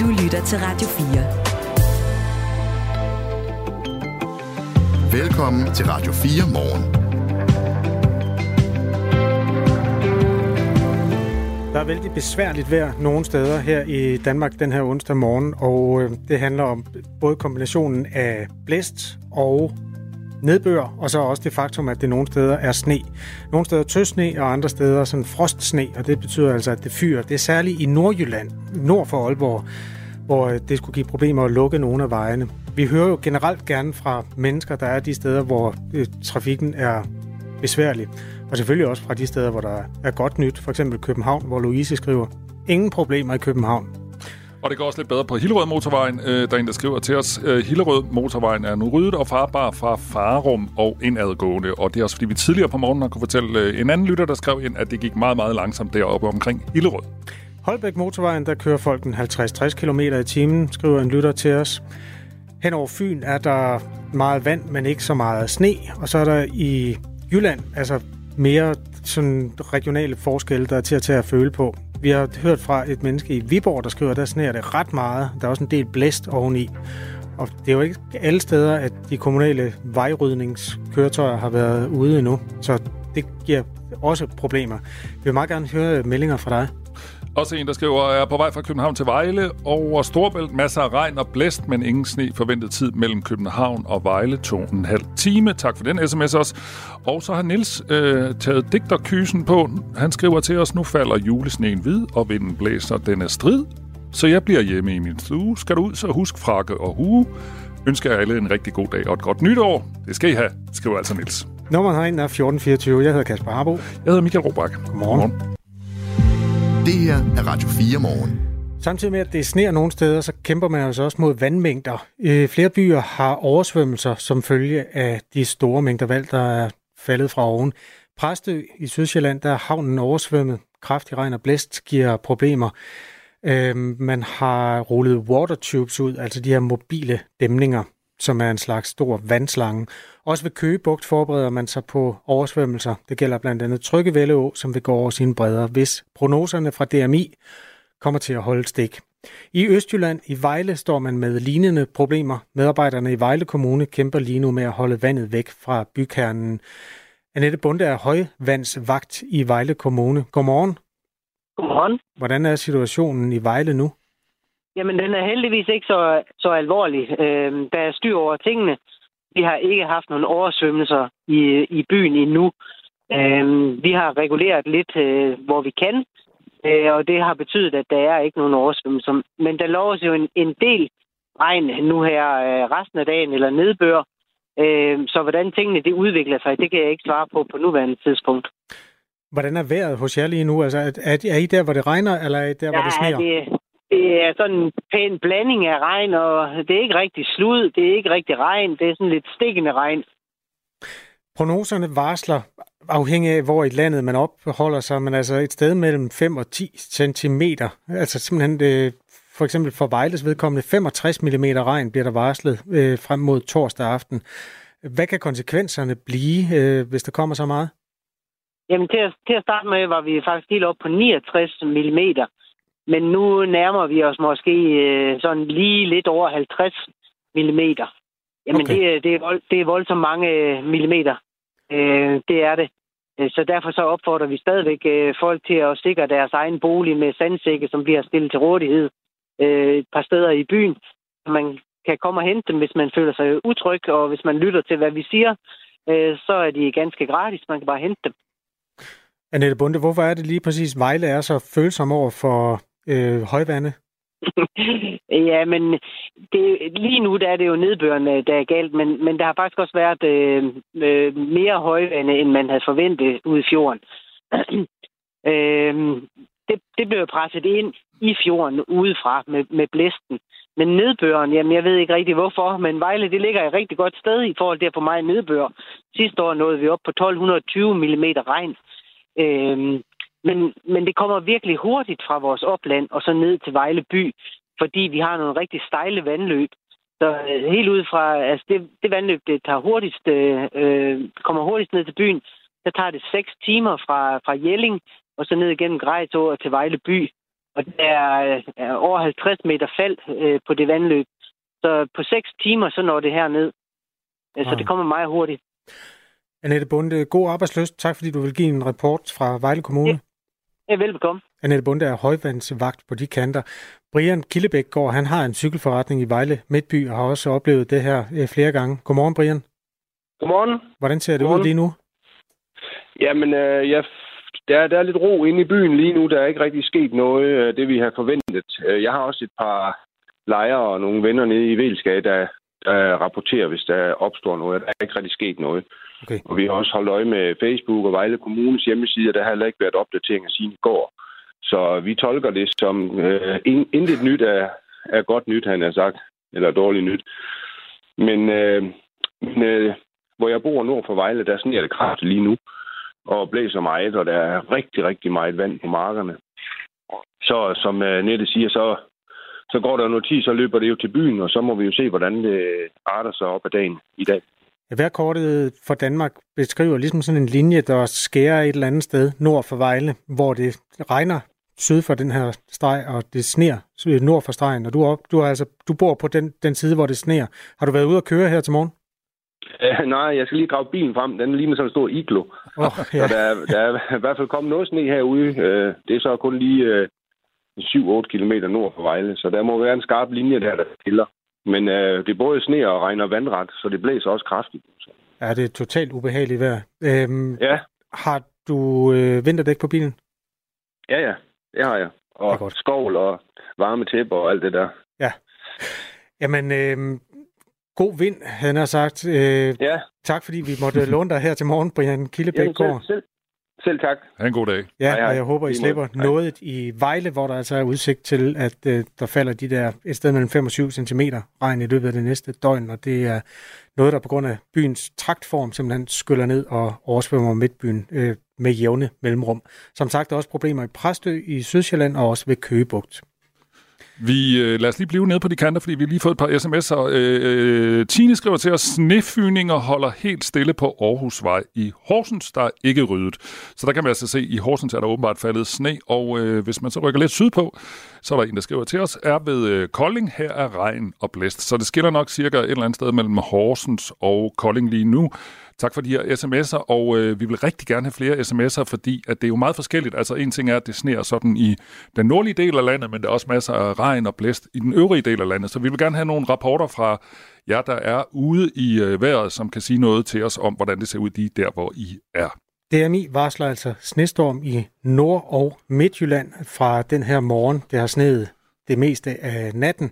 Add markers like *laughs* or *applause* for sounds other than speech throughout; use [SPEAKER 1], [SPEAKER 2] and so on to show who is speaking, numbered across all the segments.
[SPEAKER 1] Du lytter til Radio
[SPEAKER 2] 4. Velkommen til Radio 4 morgen.
[SPEAKER 3] Der er vældig besværligt vejr nogle steder her i Danmark den her onsdag morgen, og øh, det handler om både kombinationen af blæst og nedbør, og så også det faktum, at det nogle steder er sne. Nogle steder tøsne, og andre steder sådan frostsne, og det betyder altså, at det fyrer. Det er særligt i Nordjylland, nord for Aalborg, hvor øh, det skulle give problemer at lukke nogle af vejene. Vi hører jo generelt gerne fra mennesker, der er de steder, hvor øh, trafikken er besværlig. Og selvfølgelig også fra de steder, hvor der er godt nyt. For eksempel København, hvor Louise skriver, ingen problemer i København.
[SPEAKER 4] Og det går også lidt bedre på Hillerød Motorvejen. Øh, der er en, der skriver til os, øh, Hillerød Motorvejen er nu ryddet og farbar fra Farum og indadgående. Og det er også, fordi vi tidligere på morgenen har kunne fortælle øh, en anden lytter, der skrev ind, at det gik meget, meget langsomt deroppe omkring Hillerød.
[SPEAKER 3] Holbæk Motorvejen, der kører folk den 50-60 km i timen, skriver en lytter til os. Hen over Fyn er der meget vand, men ikke så meget sne. Og så er der i Jylland, altså mere sådan regionale forskelle, der er til at tage at føle på. Vi har hørt fra et menneske i Viborg, der skriver, at der sneer det ret meget. Der er også en del blæst oveni. Og det er jo ikke alle steder, at de kommunale vejrydningskøretøjer har været ude endnu. Så det giver også problemer. Vi vil meget gerne høre meldinger fra dig.
[SPEAKER 4] Også en, der skriver, er på vej fra København til Vejle over Storbælt. Masser af regn og blæst, men ingen sne forventet tid mellem København og Vejle. To en halv time. Tak for den sms også. Og så har Nils øh, taget digterkysen på. Han skriver til os, nu falder julesneen hvid, og vinden blæser, den er strid. Så jeg bliver hjemme i min stue. Skal du ud, så husk frakke og hue. Ønsker jeg alle en rigtig god dag og et godt nytår. Det skal I have, skriver altså Nils.
[SPEAKER 3] Nummeret herinde er 1424. Jeg hedder Kasper Harbo. Jeg
[SPEAKER 4] hedder Michael Robach.
[SPEAKER 3] Godmorgen. Godmorgen.
[SPEAKER 2] Det her er Radio 4 morgen.
[SPEAKER 3] Samtidig med, at det sner nogle steder, så kæmper man altså også mod vandmængder. Øh, flere byer har oversvømmelser som følge af de store mængder vand, der er faldet fra oven. Præstø i Sydsjælland, der er havnen oversvømmet. Kraftig regn og blæst giver problemer. Øhm, man har rullet water tubes ud, altså de her mobile dæmninger, som er en slags stor vandslange. Også ved Køgebugt forbereder man sig på oversvømmelser. Det gælder blandt andet Tryggevælleå, som vil gå over sine bredder, hvis prognoserne fra DMI kommer til at holde stik. I Østjylland i Vejle står man med lignende problemer. Medarbejderne i Vejle Kommune kæmper lige nu med at holde vandet væk fra bykernen. Annette Bunde er højvandsvagt i Vejle Kommune. Godmorgen.
[SPEAKER 5] Godmorgen.
[SPEAKER 3] Hvordan er situationen i Vejle nu?
[SPEAKER 5] Jamen, den er heldigvis ikke så, så alvorlig. Øh, der er styr over tingene. Vi har ikke haft nogen oversvømmelser i, i byen endnu. Øh, vi har reguleret lidt, øh, hvor vi kan, øh, og det har betydet, at der er ikke nogen oversvømmelser. Men der loves jo en, en del regn nu her øh, resten af dagen, eller nedbør. Øh, så hvordan tingene det udvikler sig, det kan jeg ikke svare på på nuværende tidspunkt.
[SPEAKER 3] Hvordan er vejret hos jer lige nu? Altså, er, er I der, hvor det regner, eller er I der, ja, hvor det sneer?
[SPEAKER 5] Det, det er sådan en pæn blanding af regn, og det er ikke rigtig slud, det er ikke rigtig regn, det er sådan lidt stikkende regn.
[SPEAKER 3] Prognoserne varsler, afhængig af hvor i landet man opholder sig, men altså et sted mellem 5 og 10 cm. Altså simpelthen det, for eksempel for Vejles vedkommende 65 mm regn bliver der varslet øh, frem mod torsdag aften. Hvad kan konsekvenserne blive, øh, hvis der kommer så meget?
[SPEAKER 5] Jamen til at, til at starte med var vi faktisk helt op på 69 mm. Men nu nærmer vi os måske øh, sådan lige lidt over 50 mm. Jamen, okay. det, det, er vold, det er voldsomt mange øh, millimeter. Øh, det er det. Øh, så derfor så opfordrer vi stadigvæk øh, folk til at sikre deres egen bolig med sandsække, som bliver stillet til rådighed et par steder i byen. Man kan komme og hente dem, hvis man føler sig utryg, og hvis man lytter til, hvad vi siger, så er de ganske gratis. Man kan bare hente dem.
[SPEAKER 3] Annette Bunde, hvorfor er det lige præcis, Vejle er så følsom over for øh, højvande? *laughs*
[SPEAKER 5] ja, men det, lige nu der er det jo nedbørende, der er galt, men, men der har faktisk også været øh, øh, mere højvande, end man havde forventet ude i fjorden. *clears throat* øh, det, det blev presset ind i fjorden udefra med, med blæsten. Men nedbøren, jamen jeg ved ikke rigtig hvorfor, men Vejle det ligger et rigtig godt sted i forhold til at få meget nedbør. Sidste år nåede vi op på 1220 mm regn. Øh, men, men det kommer virkelig hurtigt fra vores opland og så ned til Vejle by, fordi vi har nogle rigtig stejle vandløb. Så øh, helt ud fra, altså det, det vandløb, det tager hurtigst, øh, øh kommer hurtigst ned til byen, så tager det 6 timer fra, fra Jelling og så ned igennem Grejså til Vejle by. Og der er, er over 50 meter fald øh, på det vandløb. Så på 6 timer, så når det herned. Så
[SPEAKER 3] Wow.
[SPEAKER 5] det kommer meget hurtigt.
[SPEAKER 3] Annette Bunde, god arbejdsløst. Tak fordi du vil give en rapport fra Vejle Kommune.
[SPEAKER 5] Ja. Ja, velbekomme.
[SPEAKER 3] Annette Bunde er højvandsvagt på de kanter. Brian Killebækgaard, han har en cykelforretning i Vejle Midtby og har også oplevet det her øh, flere gange. Godmorgen, Brian.
[SPEAKER 1] Godmorgen.
[SPEAKER 3] Hvordan ser det ud
[SPEAKER 1] Godmorgen.
[SPEAKER 3] lige nu?
[SPEAKER 1] Jamen, øh, ja, der, der er lidt ro inde i byen lige nu. Der er ikke rigtig sket noget, øh, det vi har forventet. Øh, Jeg har også et par lejere og nogle venner nede i Velsgade, der, der rapporterer, hvis der opstår noget. Der er ikke rigtig sket noget.
[SPEAKER 3] Okay.
[SPEAKER 1] Og vi har også holdt øje med Facebook og Vejle Kommunes hjemmeside, der har heller ikke været opdateringer siden i går. Så vi tolker det som øh, in- intet nyt er, er godt nyt, han har sagt. Eller dårligt nyt. Men, øh, men øh, hvor jeg bor nord for Vejle, der sneer det kraftigt lige nu. Og blæser meget, og der er rigtig, rigtig meget vand på markerne. Så som øh, Nette siger, så, så går der noget tid, så løber det jo til byen, og så må vi jo se, hvordan det arter sig op ad dagen i dag.
[SPEAKER 3] Værkortet for Danmark beskriver ligesom sådan en linje, der skærer et eller andet sted nord for Vejle, hvor det regner syd for den her streg, og det sner nord for stregen. Og du, er op, du, er altså, du bor på den, den side, hvor det sner. Har du været ude at køre her til morgen?
[SPEAKER 1] Øh, nej, jeg skal lige grave bilen frem. Den ligner sådan en stor iglo.
[SPEAKER 3] Oh,
[SPEAKER 1] Ja. Og der, er, der er i hvert fald kommet noget sne herude. Øh, det er så kun lige øh, 7-8 km nord for Vejle, så der må være en skarp linje der, der skiller. Men øh, det både sne og regner vandret, så det blæser også kraftigt. Så,
[SPEAKER 3] Ja, det er totalt ubehageligt vejr. Øhm,
[SPEAKER 1] ja,
[SPEAKER 3] har du øh, vinterdæk på bilen?
[SPEAKER 1] ja, ja, det har jeg. Og skovl og varme tæpper og alt det der.
[SPEAKER 3] Jamen, øh, god vind, han har sagt. Øh,
[SPEAKER 1] Ja,
[SPEAKER 3] tak fordi vi måtte låne dig her til morgen, Brian
[SPEAKER 1] jamen,
[SPEAKER 3] Killebækgaard.
[SPEAKER 1] selv, selv, selv tak.
[SPEAKER 4] Ha' en god dag.
[SPEAKER 3] Ja,
[SPEAKER 1] Hej, hej.
[SPEAKER 3] og jeg håber, I slipper
[SPEAKER 1] Hej.
[SPEAKER 3] noget i Vejle, hvor der altså er udsigt til, at øh, der falder de der et sted mellem 5 og 7 cm regn i løbet af det næste døgn, og det er noget, der på grund af byens traktform simpelthen skyller ned og oversvømmer midtbyen øh, med jævne mellemrum. Som sagt, der er også problemer i Præstø i Sydsjælland og også ved Køgebugt.
[SPEAKER 4] Vi øh, lad os lige blive nede på de kanter, fordi vi har lige fået et par sms'er. Øh, øh, Tine skriver til os, snefyninger holder helt stille på Aarhusvej i Horsens, der er ikke ryddet. Så der kan man altså se, at i Horsens er der åbenbart faldet sne, og øh, hvis man så rykker lidt sydpå, så er der en, der skriver til os, er ved øh, Kolding, her er regn og blæst. Så det skiller nok cirka et eller andet sted mellem Horsens og Kolding lige nu. Tak for de her sms'er, og øh, vi vil rigtig gerne have flere sms'er, fordi at det er jo meget forskelligt. Altså en ting er, at det sneer sådan i den nordlige del af landet, men der er også masser af regn og blæst i den øvrige del af landet. Så vi vil gerne have nogle rapporter fra jer, der er ude i øh, vejret, som kan sige noget til os om, hvordan det ser ud lige der, hvor I er.
[SPEAKER 3] DMI varsler altså snestorm i Nord- og Midtjylland fra den her morgen. Det har sneet det meste af natten.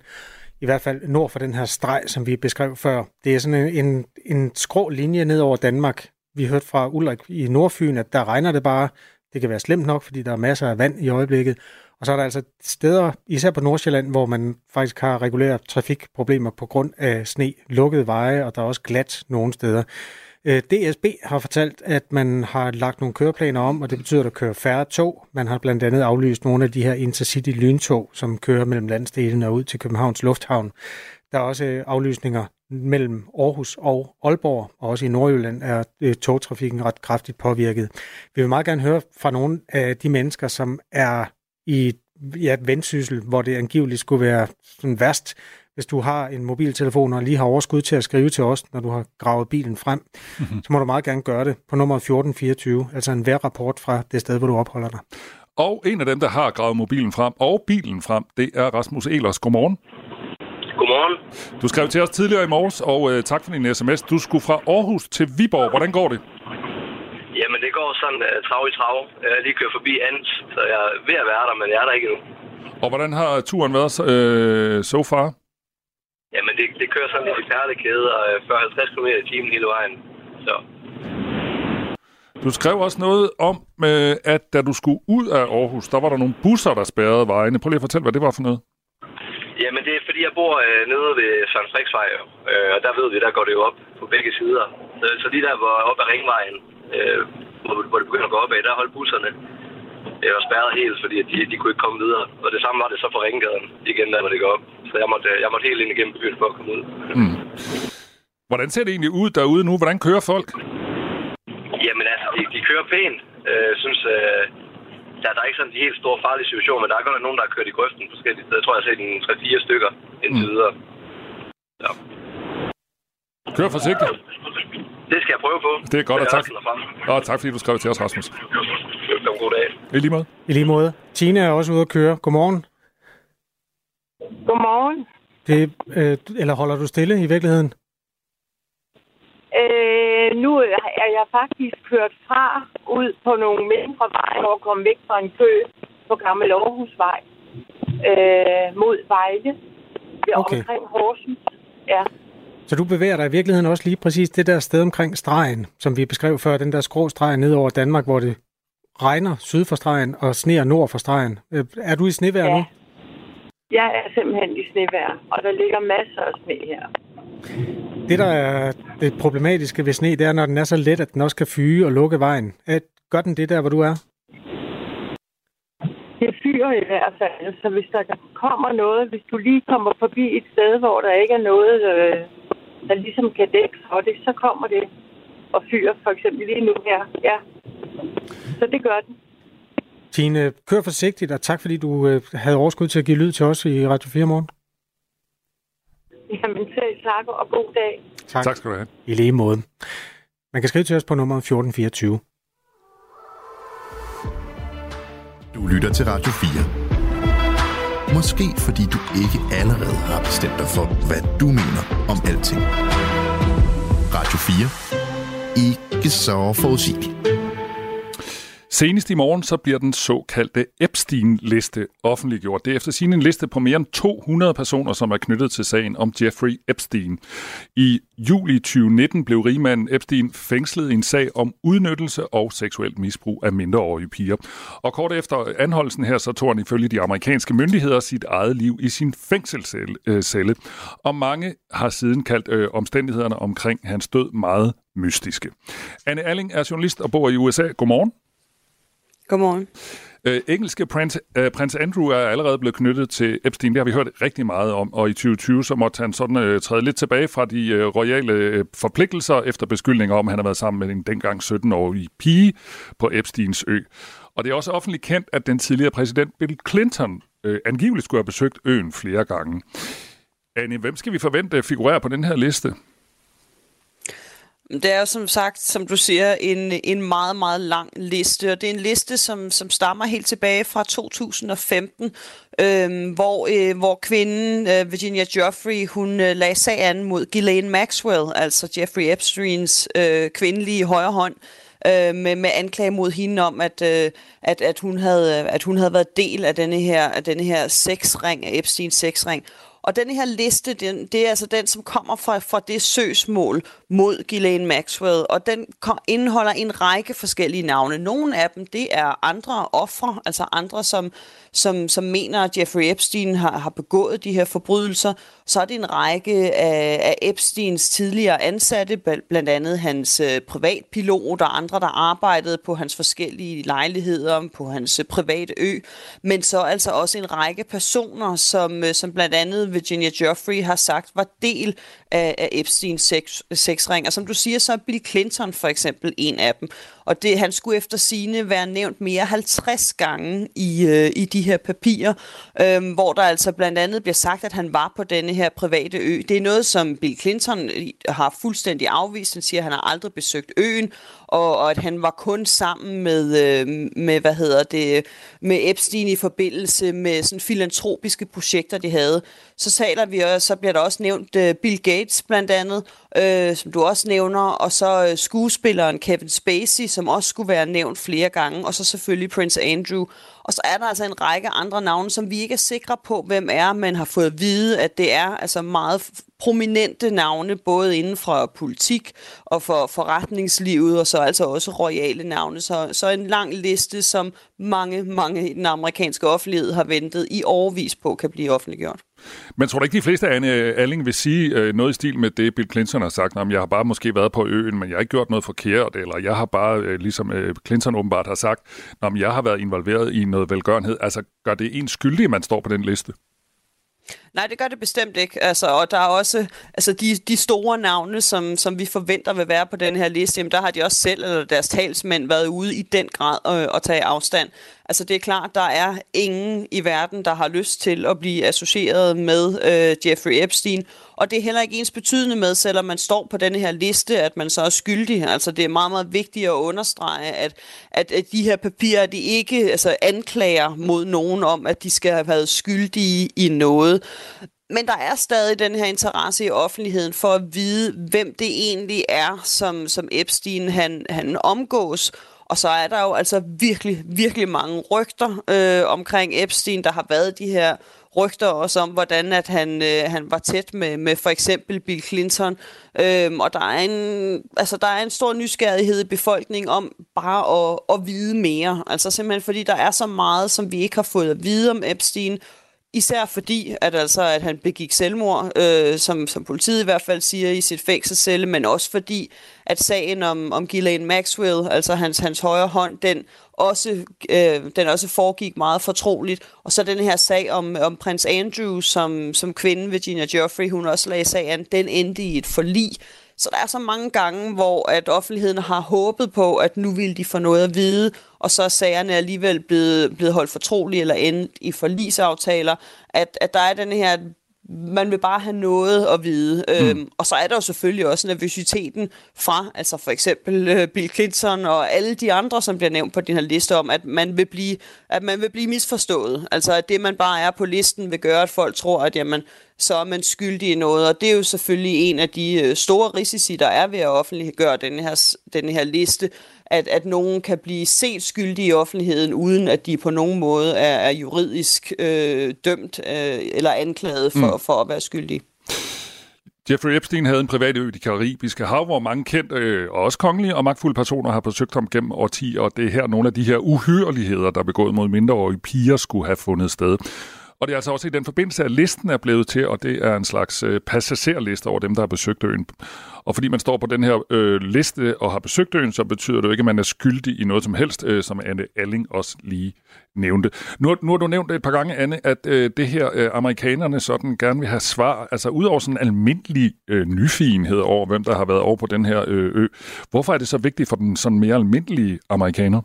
[SPEAKER 3] I hvert fald nord for den her streg, som vi beskrev før. Det er sådan en, en, en skrå linje ned over Danmark. Vi hørte fra Ulrik i Nordfyn, at der regner det bare. Det kan være slemt nok, fordi der er masser af vand i øjeblikket. Og så er der altså steder, især på Nordsjælland, hvor man faktisk har regulære trafikproblemer på grund af sne, lukkede veje, og der er også glat nogle steder. Øh, DSB har fortalt, at man har lagt nogle køreplaner om, og det betyder, at der kører færre tog. Man har blandt andet aflyst nogle af de her Intercity-lyntog, som kører mellem landsdelene og ud til Københavns Lufthavn. Der er også øh, aflysninger mellem Aarhus og Aalborg, og også i Nordjylland er øh, togtrafikken ret kraftigt påvirket. Vi vil meget gerne høre fra nogle af de mennesker, som er i ja, vendsyssel, hvor det angiveligt skulle være sådan værst, hvis du har en mobiltelefon og lige har overskud til at skrive til os, når du har gravet bilen frem, så må du meget gerne gøre det på nummer 1424, altså en vejrrapport fra det sted, hvor du opholder dig.
[SPEAKER 4] Og en af dem, der har gravet mobilen frem og bilen frem, det er Rasmus Elers. Godmorgen.
[SPEAKER 6] Godmorgen.
[SPEAKER 4] Du skrev til os tidligere i morges, og øh, tak for din sms. Du skulle fra Aarhus til Viborg. Hvordan går det?
[SPEAKER 6] Jamen, det går sådan uh, trav i trav. Jeg lige kørt forbi Ans, så jeg er ved at være der, men jeg er der ikke endnu.
[SPEAKER 4] Og hvordan har turen været øh, so far?
[SPEAKER 6] Jamen, det, det kører sådan lidt i perlekæde, og uh, 40-50 km i timen hele vejen. Så
[SPEAKER 4] Du skrev også noget om, øh, at da du skulle ud af Aarhus, der var der nogle busser, der spærrede vejene. Prøv lige at fortælle, hvad det var for noget.
[SPEAKER 6] Jamen, det er fordi, jeg bor øh, nede ved Søren Friksvej, øh, og der ved vi, der går det jo op på begge sider. Så, så lige der, hvor op ad Ringvejen, øh, hvor, hvor det begynder at gå opad, der holdt busserne øh, og spærret helt, fordi de, de kunne ikke komme videre. Og det samme var det så på Ringgaden igen, hvor det går op. Så jeg måtte, jeg måtte helt ind igennem byen for at komme ud.
[SPEAKER 4] Mm. Hvordan ser det egentlig ud derude nu? Hvordan kører folk?
[SPEAKER 6] Jamen altså, de, de kører pænt. Øh, synes, øh, der, der er ikke sådan de helt store farlige situationer, men der er godt nogen, der har kørt i grøften forskellige steder. Jeg tror, jeg har set en 3-4 stykker indtil mm. videre. Ja.
[SPEAKER 4] Kør forsigtigt.
[SPEAKER 6] Det skal jeg prøve på.
[SPEAKER 4] Det er godt, og tak. Og tak fordi du skrev til os, Rasmus.
[SPEAKER 6] God dag.
[SPEAKER 4] I lige måde.
[SPEAKER 3] I lige måde. Tine er også ude at køre. Godmorgen.
[SPEAKER 7] Godmorgen.
[SPEAKER 3] Det, øh, eller holder du stille i virkeligheden?
[SPEAKER 7] Øh, nu er jeg faktisk kørt fra ud på nogle mindre veje at komme væk fra en kø på Gammel Aarhusvej øh, mod Vejle. Det er
[SPEAKER 3] Okay.
[SPEAKER 7] omkring Horsens. Ja.
[SPEAKER 3] Så du bevæger dig i virkeligheden også lige præcis det der sted omkring stregen, som vi beskrev før, den der skrå streg ned over Danmark, hvor det regner syd for stregen og sneer nord for stregen. Øh, Er du i snevejr
[SPEAKER 7] Ja.
[SPEAKER 3] nu?
[SPEAKER 7] Jeg er simpelthen i snevejr, og der ligger masser af sne her.
[SPEAKER 3] Det, der er det problematiske ved sne, det er, når den er så let, at den også kan fyge og lukke vejen. At, gør den det der, hvor du er?
[SPEAKER 7] Det fyrer i hvert fald, så hvis der kommer noget, hvis du lige kommer forbi et sted, hvor der ikke er noget, øh, der ligesom kan dække for det, så kommer det og fyrer for eksempel lige nu her. Ja. Så det gør den.
[SPEAKER 3] Tine, kør forsigtigt, og tak fordi du øh, havde overskud til at give lyd til os i Radio 4 morgen.
[SPEAKER 7] Jamen selv tak, og god dag.
[SPEAKER 3] Tak.
[SPEAKER 4] Tak skal du have.
[SPEAKER 3] I lige måde. Man kan skrive til os på nummer 1424.
[SPEAKER 2] Du lytter til Radio 4. Måske fordi du ikke allerede har bestemt dig for, hvad du mener om alting. Radio 4. Ikke så forudsigeligt.
[SPEAKER 4] Senest i morgen så bliver den såkaldte Epstein-liste offentliggjort. Det er efter sin en liste på mere end 200 personer, som er knyttet til sagen om Jeffrey Epstein. I juli 2019 blev rigmanden Epstein fængslet i en sag om udnyttelse og seksuelt misbrug af mindreårige piger. Og kort efter anholdelsen her, så tog han ifølge de amerikanske myndigheder sit eget liv i sin fængselscelle. Øh, og mange har siden kaldt øh, omstændighederne omkring hans død meget mystiske. Anne Alling er journalist og bor i USA. Godmorgen.
[SPEAKER 8] Godmorgen.
[SPEAKER 4] Øh, engelske prins, øh, prins Andrew er allerede blevet knyttet til Epstein. Det har vi hørt rigtig meget om, og i 2020 så måtte han sådan øh, træde lidt tilbage fra de øh, royale øh, forpligtelser efter beskyldninger om, at han har været sammen med en dengang 17-årig pige på Epsteins ø. Og det er også offentligt kendt, at den tidligere præsident Bill Clinton øh, angiveligt skulle have besøgt øen flere gange. Annie, hvem skal vi forvente figurerer på den her liste?
[SPEAKER 8] Det er jo som sagt, som du siger, en, en meget, meget lang liste, og det er en liste, som, som stammer helt tilbage fra 2015, øh, hvor, øh, hvor kvinden øh, Virginia Joffrey, hun øh, lagde sag an mod Ghislaine Maxwell, altså Jeffrey Epsteins øh, kvindelige højre hånd, øh, med, med anklage mod hende om, at, øh, at, at, hun havde, at hun havde været del af denne her, af denne her sexring, af Epsteins sexring. Og den her liste, den, det er altså den, som kommer fra, fra det søgsmål mod Ghislaine Maxwell, og den kom, indeholder en række forskellige navne. Nogle af dem, det er andre ofre, altså andre, som, som, som mener, at Jeffrey Epstein har, har begået de her forbrydelser. Så er det en række af, af Epsteins tidligere ansatte, blandt andet hans øh, privatpilot og andre, der arbejdede på hans forskellige lejligheder, på hans øh, private ø. Men så altså også en række personer, som, øh, som blandt andet Virginia Joffrey har sagt var del af, af Epsteins sex, sexring. Og som du siger, så er Bill Clinton for eksempel en af dem. Og det, han skulle efter sine være nævnt mere 50 gange i, øh, i de her papirer, øh, hvor der altså blandt andet bliver sagt, at han var på denne her private ø. Det er noget, som Bill Clinton har fuldstændig afvist. Han siger, at han har aldrig besøgt øen, og, og at han var kun sammen med, øh, med, hvad hedder det, med Epstein i forbindelse med sådan filantropiske projekter, de havde. Så taler vi også, så bliver der også nævnt øh, Bill Gates blandt andet, øh, som du også nævner, og så øh, skuespilleren Kevin Spacey, som også skulle være nævnt flere gange, og så selvfølgelig Prince Andrew. Og så er der altså en række andre navne, som vi ikke er sikre på, hvem er, men har fået at vide, at det er altså meget prominente navne, både inden for politik og for forretningslivet, og så altså også royale navne. Så, så en lang liste, som mange, mange i den amerikanske offentlighed har ventet i overvis på, kan blive offentliggjort.
[SPEAKER 4] Men tror du ikke, de fleste af øh, Alling vil sige øh, noget i stil med det, Bill Clinton har sagt, om jeg har bare måske været på øen, men jeg har ikke gjort noget forkert, eller jeg har bare, øh, ligesom Clinton åbenbart har sagt, om jeg har været involveret i noget velgørenhed. Altså, gør det en skyldig, at man står på den liste?
[SPEAKER 8] Nej, det gør det bestemt ikke. Altså, og der er også altså, de, de store navne, som, som vi forventer vil være på den her liste, jamen, der har de også selv eller deres talsmænd været ude i den grad øh, at tage afstand. Altså det er klart, der er ingen i verden, der har lyst til at blive associeret med øh, Jeffrey Epstein. Og det er heller ikke ens betydende med, selvom man står på denne her liste, at man så er skyldig. Altså det er meget, meget vigtigt at understrege, at, at, at de her papirer, de ikke altså, anklager mod nogen om, at de skal have været skyldige i noget. Men der er stadig den her interesse i offentligheden for at vide, hvem det egentlig er, som, som Epstein han, han omgås. Og så er der jo altså virkelig, virkelig mange rygter øh, omkring Epstein. Der har været de her rygter også om, hvordan at han, øh, han var tæt med, med for eksempel Bill Clinton. Øhm, og der er, en, altså, der er en stor nysgerrighed i befolkningen om bare at, at vide mere. Altså simpelthen fordi der er så meget, som vi ikke har fået at vide om Epstein, Især fordi, at, altså, at han begik selvmord, øh, som, som politiet i hvert fald siger i sit fængselscelle, men også fordi, at sagen om, om Ghislaine Maxwell, altså hans, hans højre hånd, den også, øh, den også foregik meget fortroligt. Og så den her sag om, om prins Andrew, som, som kvinde Virginia Joffrey, hun også lagde sagen, den endte i et forlig. Så der er så mange gange, hvor at offentligheden har håbet på, at nu vil de få noget at vide, og så er sagerne alligevel blevet, blevet holdt fortrolige eller endt i forlisaftaler, at, at der er den her man vil bare have noget at vide. Mm. Øhm, og så er der jo selvfølgelig også nervøsiteten fra, altså for eksempel øh, Bill Clinton og alle de andre, som bliver nævnt på den her liste om, at man vil blive, at man vil blive misforstået. Altså at det, man bare er på listen, vil gøre, at folk tror, at jamen, så er man skyldig i noget. Og det er jo selvfølgelig en af de øh, store risici, der er ved at offentliggøre den her, den her liste, at, at nogen kan blive set skyldige i offentligheden, uden at de på nogen måde er, er juridisk øh, dømt øh, eller anklaget for, mm. for at være skyldige.
[SPEAKER 4] Jeffrey Epstein havde en privat ø i det karibiske hav, hvor mange kendte øh, og også kongelige og magtfulde personer har besøgt ham gennem årtier, og det er her nogle af de her uhyreligheder, der er begået mod mindreårige piger, skulle have fundet sted. Og det er altså også i den forbindelse, at listen er blevet til, og det er en slags øh, passagerliste over dem, der har besøgt øen. Og fordi man står på den her øh, liste og har besøgt øen, så betyder det jo ikke, at man er skyldig i noget som helst, øh, som Anne Alling også lige nævnte. Nu, nu har du nævnt et par gange, Anne, at øh, det her øh, amerikanerne sådan gerne vil have svar, altså ud over sådan en almindelig øh, nyfigenhed over, hvem der har været over på den her øh, ø. Hvorfor er det så vigtigt for den sådan mere almindelige amerikaner?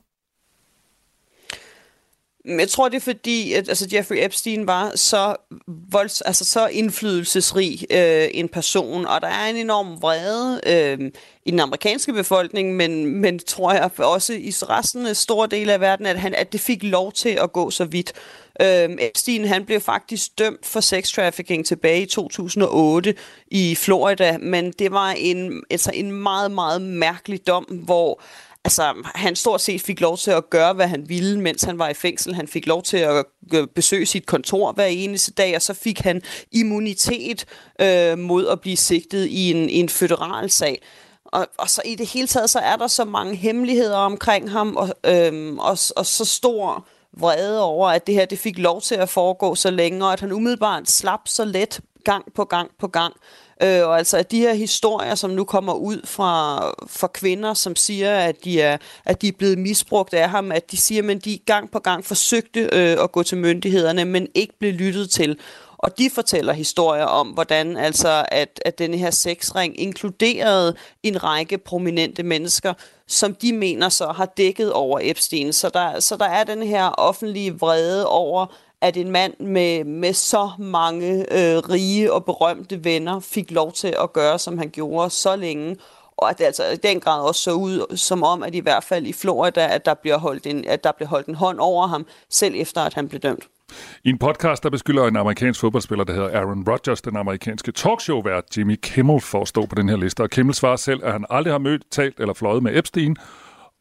[SPEAKER 8] Jeg tror, det er fordi, at altså, Jeffrey Epstein var så, volds, altså, så indflydelsesrig øh, en person, og der er en enorm vrede øh, i den amerikanske befolkning, men, men tror jeg også i resten af store dele af verden, at, han, at det fik lov til at gå så vidt. Øh, Epstein han blev faktisk dømt for sex trafficking tilbage i 2008 i Florida, men det var en, altså en meget, meget mærkelig dom, hvor altså, han stort set fik lov til at gøre, hvad han ville, mens han var i fængsel. Han fik lov til at besøge sit kontor hver eneste dag, og så fik han immunitet øh, mod at blive sigtet i en, i en federal sag. Og, og så i det hele taget, så er der så mange hemmeligheder omkring ham, og, øhm, og, og så stor vrede over, at det her det fik lov til at foregå så længe, og at han umiddelbart slap så let gang på gang på gang. Øh, og altså at de her historier, som nu kommer ud fra, fra kvinder, som siger, at de, er, at de er blevet misbrugt af ham, at de siger, at de gang på gang forsøgte øh, at gå til myndighederne, men ikke blev lyttet til. Og de fortæller historier om, hvordan altså, at, at denne her sexring inkluderede en række prominente mennesker, som de mener så har dækket over Epstein. Så der, så der er den her offentlige vrede over, at en mand med, med så mange øh, rige og berømte venner fik lov til at gøre, som han gjorde så længe. Og at det altså i den grad også så ud som om, at i hvert fald i Florida, at der bliver holdt en, at der bliver holdt en hånd over ham, selv efter at han blev dømt.
[SPEAKER 4] I en podcast, der beskylder en amerikansk fodboldspiller, der hedder Aaron Rodgers, den amerikanske talkshow-vært Jimmy Kimmel, for at stå på den her liste. Og Kimmel svarer selv, at han aldrig har mødt, talt eller fløjet med Epstein,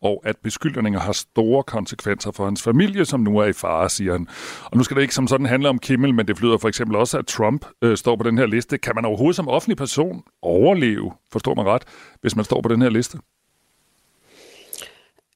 [SPEAKER 4] og at beskyldninger har store konsekvenser for hans familie, som nu er i fare, siger han. Og nu skal det ikke som sådan handle om Kimmel, men det flyder for eksempel også, at Trump øh, står på den her liste. Kan man overhovedet som offentlig person overleve, forstår man ret, hvis man står på den her liste?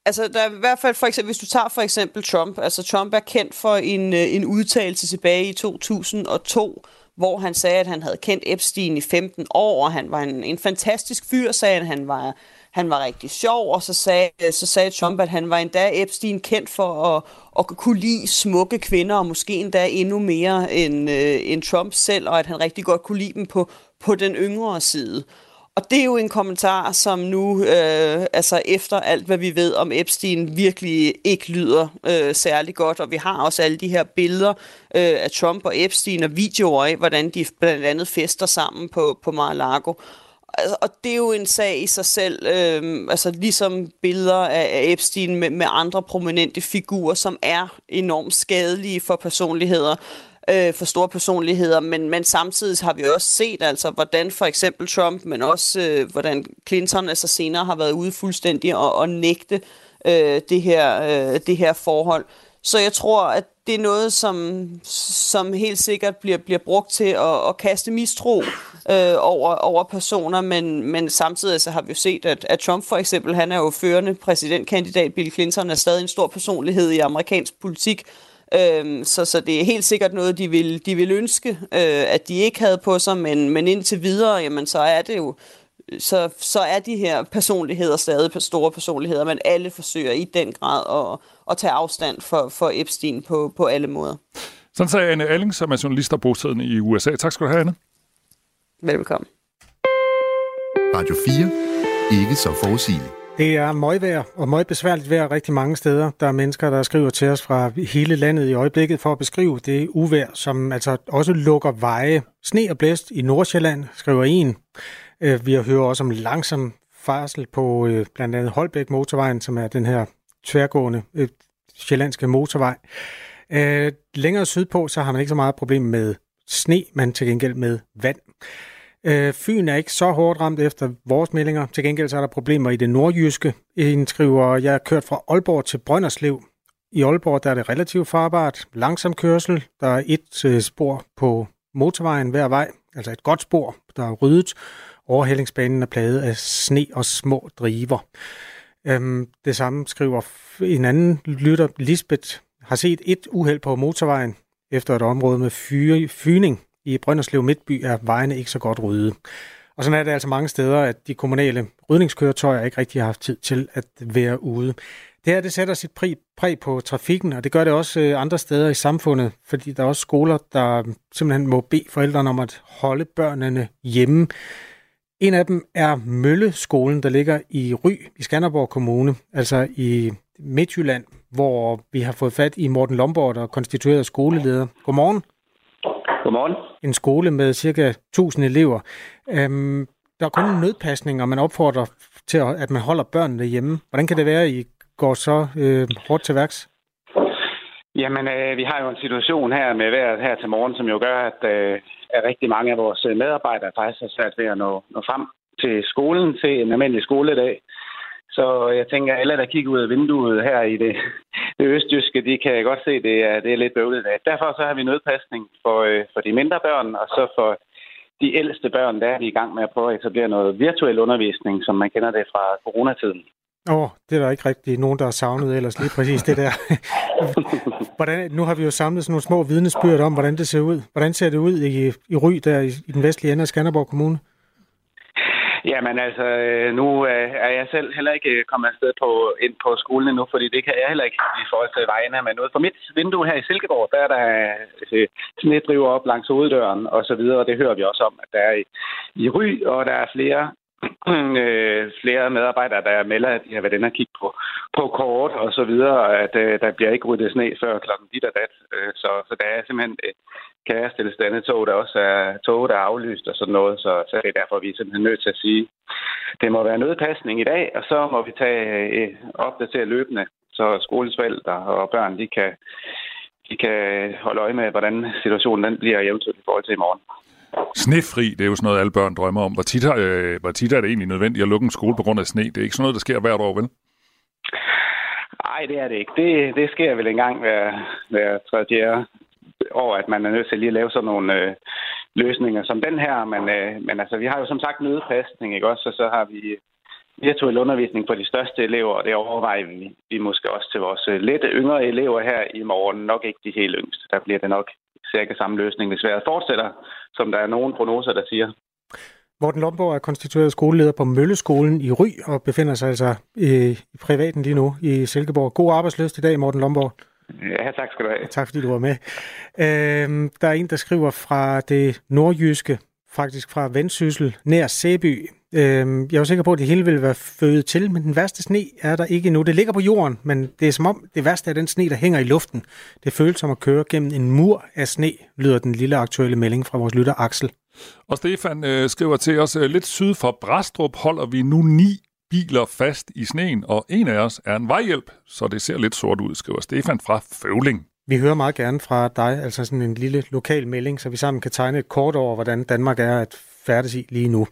[SPEAKER 8] Altså, der er i hvert fald for eksempel, hvis du tager for eksempel Trump, altså Trump er kendt for en, øh, en udtalelse tilbage i 2002, hvor han sagde, at han havde kendt Epstein i 15 år, og han var en, en fantastisk fyr, sagde han. Han var han var rigtig sjov, og så sagde, så sagde Trump, at han var endda Epstein kendt for at, at kunne lide smukke kvinder, og måske endda endnu mere end, øh, end Trump selv, og at han rigtig godt kunne lide dem på, på den yngre side. Og det er jo en kommentar, som nu, øh, altså efter alt, hvad vi ved om Epstein, virkelig ikke lyder øh, særlig godt. Og vi har også alle de her billeder øh, af Trump og Epstein og videoer af, hvordan de blandt andet fester sammen på, på Mar-a-Lago. Altså, og det er jo en sag i sig selv, øh, altså ligesom billeder af, af Epstein med, med andre prominente figurer, som er enormt skadelige for personligheder øh, for store personligheder, men, men samtidig har vi også set, altså, hvordan for eksempel Trump, men også øh, hvordan Clinton altså senere har været ude fuldstændig og, og nægte øh, det, her, øh, det her forhold. Så jeg tror, at det er noget, som, som helt sikkert bliver, bliver brugt til at, at kaste mistro øh, over, over personer, men, men samtidig så har vi jo set, at, at Trump for eksempel, han er jo førende præsidentkandidat, Bill Clinton er stadig en stor personlighed i amerikansk politik, øh, så, så det er helt sikkert noget, de vil, de vil ønske, øh, at de ikke havde på sig, men, men indtil videre, jamen, så er det jo så, så er de her personligheder stadig store personligheder, men alle forsøger i den grad at, at tage afstand for, for Epstein på, på alle måder.
[SPEAKER 4] Sådan sagde Anne Alling, som er journalist og bosiddende i USA. Tak skal du have, Anne.
[SPEAKER 8] Velkommen.
[SPEAKER 2] Radio 4. Ikke så forudsigeligt.
[SPEAKER 3] Det er møgvejr og møgbesværligt vejr rigtig mange steder. Der er mennesker, der skriver til os fra hele landet i øjeblikket for at beskrive det uvejr, som altså også lukker veje. Sne og blæst i Nordsjælland, skriver en. Øh, vi har hørt også om langsom farsel på øh, blandt andet Holbæk motorvejen, som er den her tværgående øh, sjællandske motorvej. Længere sydpå, så har man ikke så meget problem med sne, men til gengæld med vand. Fyn er ikke så hårdt ramt efter vores meldinger. Til gengæld så er der problemer i det nordjyske. En skriver, jeg er kørt fra Aalborg til Brønderslev. I Aalborg der er det relativt farbart. Langsom kørsel. Der er et spor på motorvejen hver vej. Altså et godt spor, der er ryddet. Overhældingsbanen er plaget af sne og små driver. Øhm, det samme skriver en anden lytter, Lisbeth, har set et uheld på motorvejen efter et område med fyre, fyning i Brønderslev Midtby er vejene ikke så godt ryddet. Og sådan er det altså mange steder, at de kommunale rydningskøretøjer ikke rigtig har haft tid til at være ude. Det her det sætter sit præg på trafikken, og det gør det også øh, andre steder i samfundet, fordi der er også skoler, der simpelthen må bede forældrene om at holde børnene hjemme. En af dem er Mølleskolen, der ligger i Ry i Skanderborg Kommune, altså i Midtjylland, hvor vi har fået fat i Morten Lomborg, der er konstitueret skoleleder. Godmorgen.
[SPEAKER 9] Godmorgen.
[SPEAKER 3] En skole med cirka 1000 elever. Øhm, der er kun en nødpasning, og man opfordrer til, at man holder børnene hjemme. Hvordan kan det være, at I går så øh, hårdt til værks?
[SPEAKER 9] Jamen, øh, vi har jo en situation her med vejret her til morgen, som jo gør, at, øh, at rigtig mange af vores øh, medarbejdere faktisk har svært ved at nå, nå frem til skolen til en almindelig skoledag. Så jeg tænker, at alle, der kigger ud af vinduet her i det, *laughs* det østjyske, de kan godt se, at det er, det er lidt bøvlet. Derfor så har vi nødpasning for, øh, for de mindre børn, og så for de ældste børn, der er vi i gang med at prøve at etablere noget virtuel undervisning, som man kender det fra coronatiden.
[SPEAKER 3] Åh, oh, det er der ikke rigtig nogen, der har savnet ellers lige præcis det der. *laughs* hvordan, nu har vi jo samlet sådan nogle små vidnesbyrd om, hvordan det ser ud. Hvordan ser det ud i, i Ry, der i, i den vestlige ende af Skanderborg Kommune?
[SPEAKER 9] Jamen altså, øh, nu er jeg selv heller ikke kommet afsted på, ind på skolen endnu, fordi det kan jeg heller ikke i forhold til vejene. Men ud fra mit vindue her i Silkeborg, der er der øh, snedriver op langs hoveddøren og så videre, og det hører vi også om, at der er i, i Ry, og der er flere *clears throat* øh, flere medarbejdere, der melder, at de har været inde og kigge på, på kort og så videre, at øh, der bliver ikke ryddet sne før klokken dit og dat. Øh, så, så der er simpelthen øh, kaos til det andet tog, der også øh, er tog, der er aflyst og sådan noget, så, så det er derfor, vi er simpelthen nødt til at sige, det må være nødpasning i dag, og så må vi tage øh, opdatere løbende, så skolens forældre og børn, de kan, de kan holde øje med, hvordan situationen den bliver eventuelt i forhold til i morgen.
[SPEAKER 4] Snefri, det er jo sådan noget, alle børn drømmer om. Hvor tit, øh, hvor tit er det egentlig nødvendigt at lukke en skole på grund af sne? Det er ikke sådan noget, der sker hvert år, vel?
[SPEAKER 9] Nej, det er det ikke. Det, det sker vel engang hver, hver tredje år, at man er nødt til lige at lave sådan nogle øh, løsninger som den her. Men, øh, men altså, vi har jo som sagt nødpasning, ikke også? Og så har vi virtuel undervisning for de største elever, og det overvejer vi, vi måske også til vores øh, lidt yngre elever her i morgen. Nok ikke de helt yngste. Der bliver det nok cirka samme løsning, hvis vejret fortsætter, som der er nogle prognoser, der siger.
[SPEAKER 3] Morten Lomborg er konstitueret skoleleder på Mølleskolen i Ry og befinder sig altså i, i privaten lige nu i Silkeborg. God arbejdsløst i dag, Morten Lomborg.
[SPEAKER 9] Ja, tak skal du have.
[SPEAKER 3] Tak fordi du var med. Øhm, der er en, der skriver fra det nordjyske, faktisk fra Vendsyssel, nær Sæby. Øhm, jeg er sikker på, at det hele vil være født til, men den værste sne er der ikke endnu. Det ligger på jorden, men det er som om det værste er den sne, der hænger i luften. Det føles som at køre gennem en mur af sne, lyder den lille aktuelle melding fra vores lytter Axel.
[SPEAKER 4] Og Stefan øh, skriver til os, øh, lidt syd for Brastrup holder vi nu ni biler fast i sneen, og en af os er en vejhjælp, så det ser lidt sort ud, skriver Stefan fra Føvling.
[SPEAKER 3] Vi hører meget gerne fra dig, altså sådan en lille lokal melding, så vi sammen kan tegne et kort over, hvordan Danmark er at færdes i lige nu.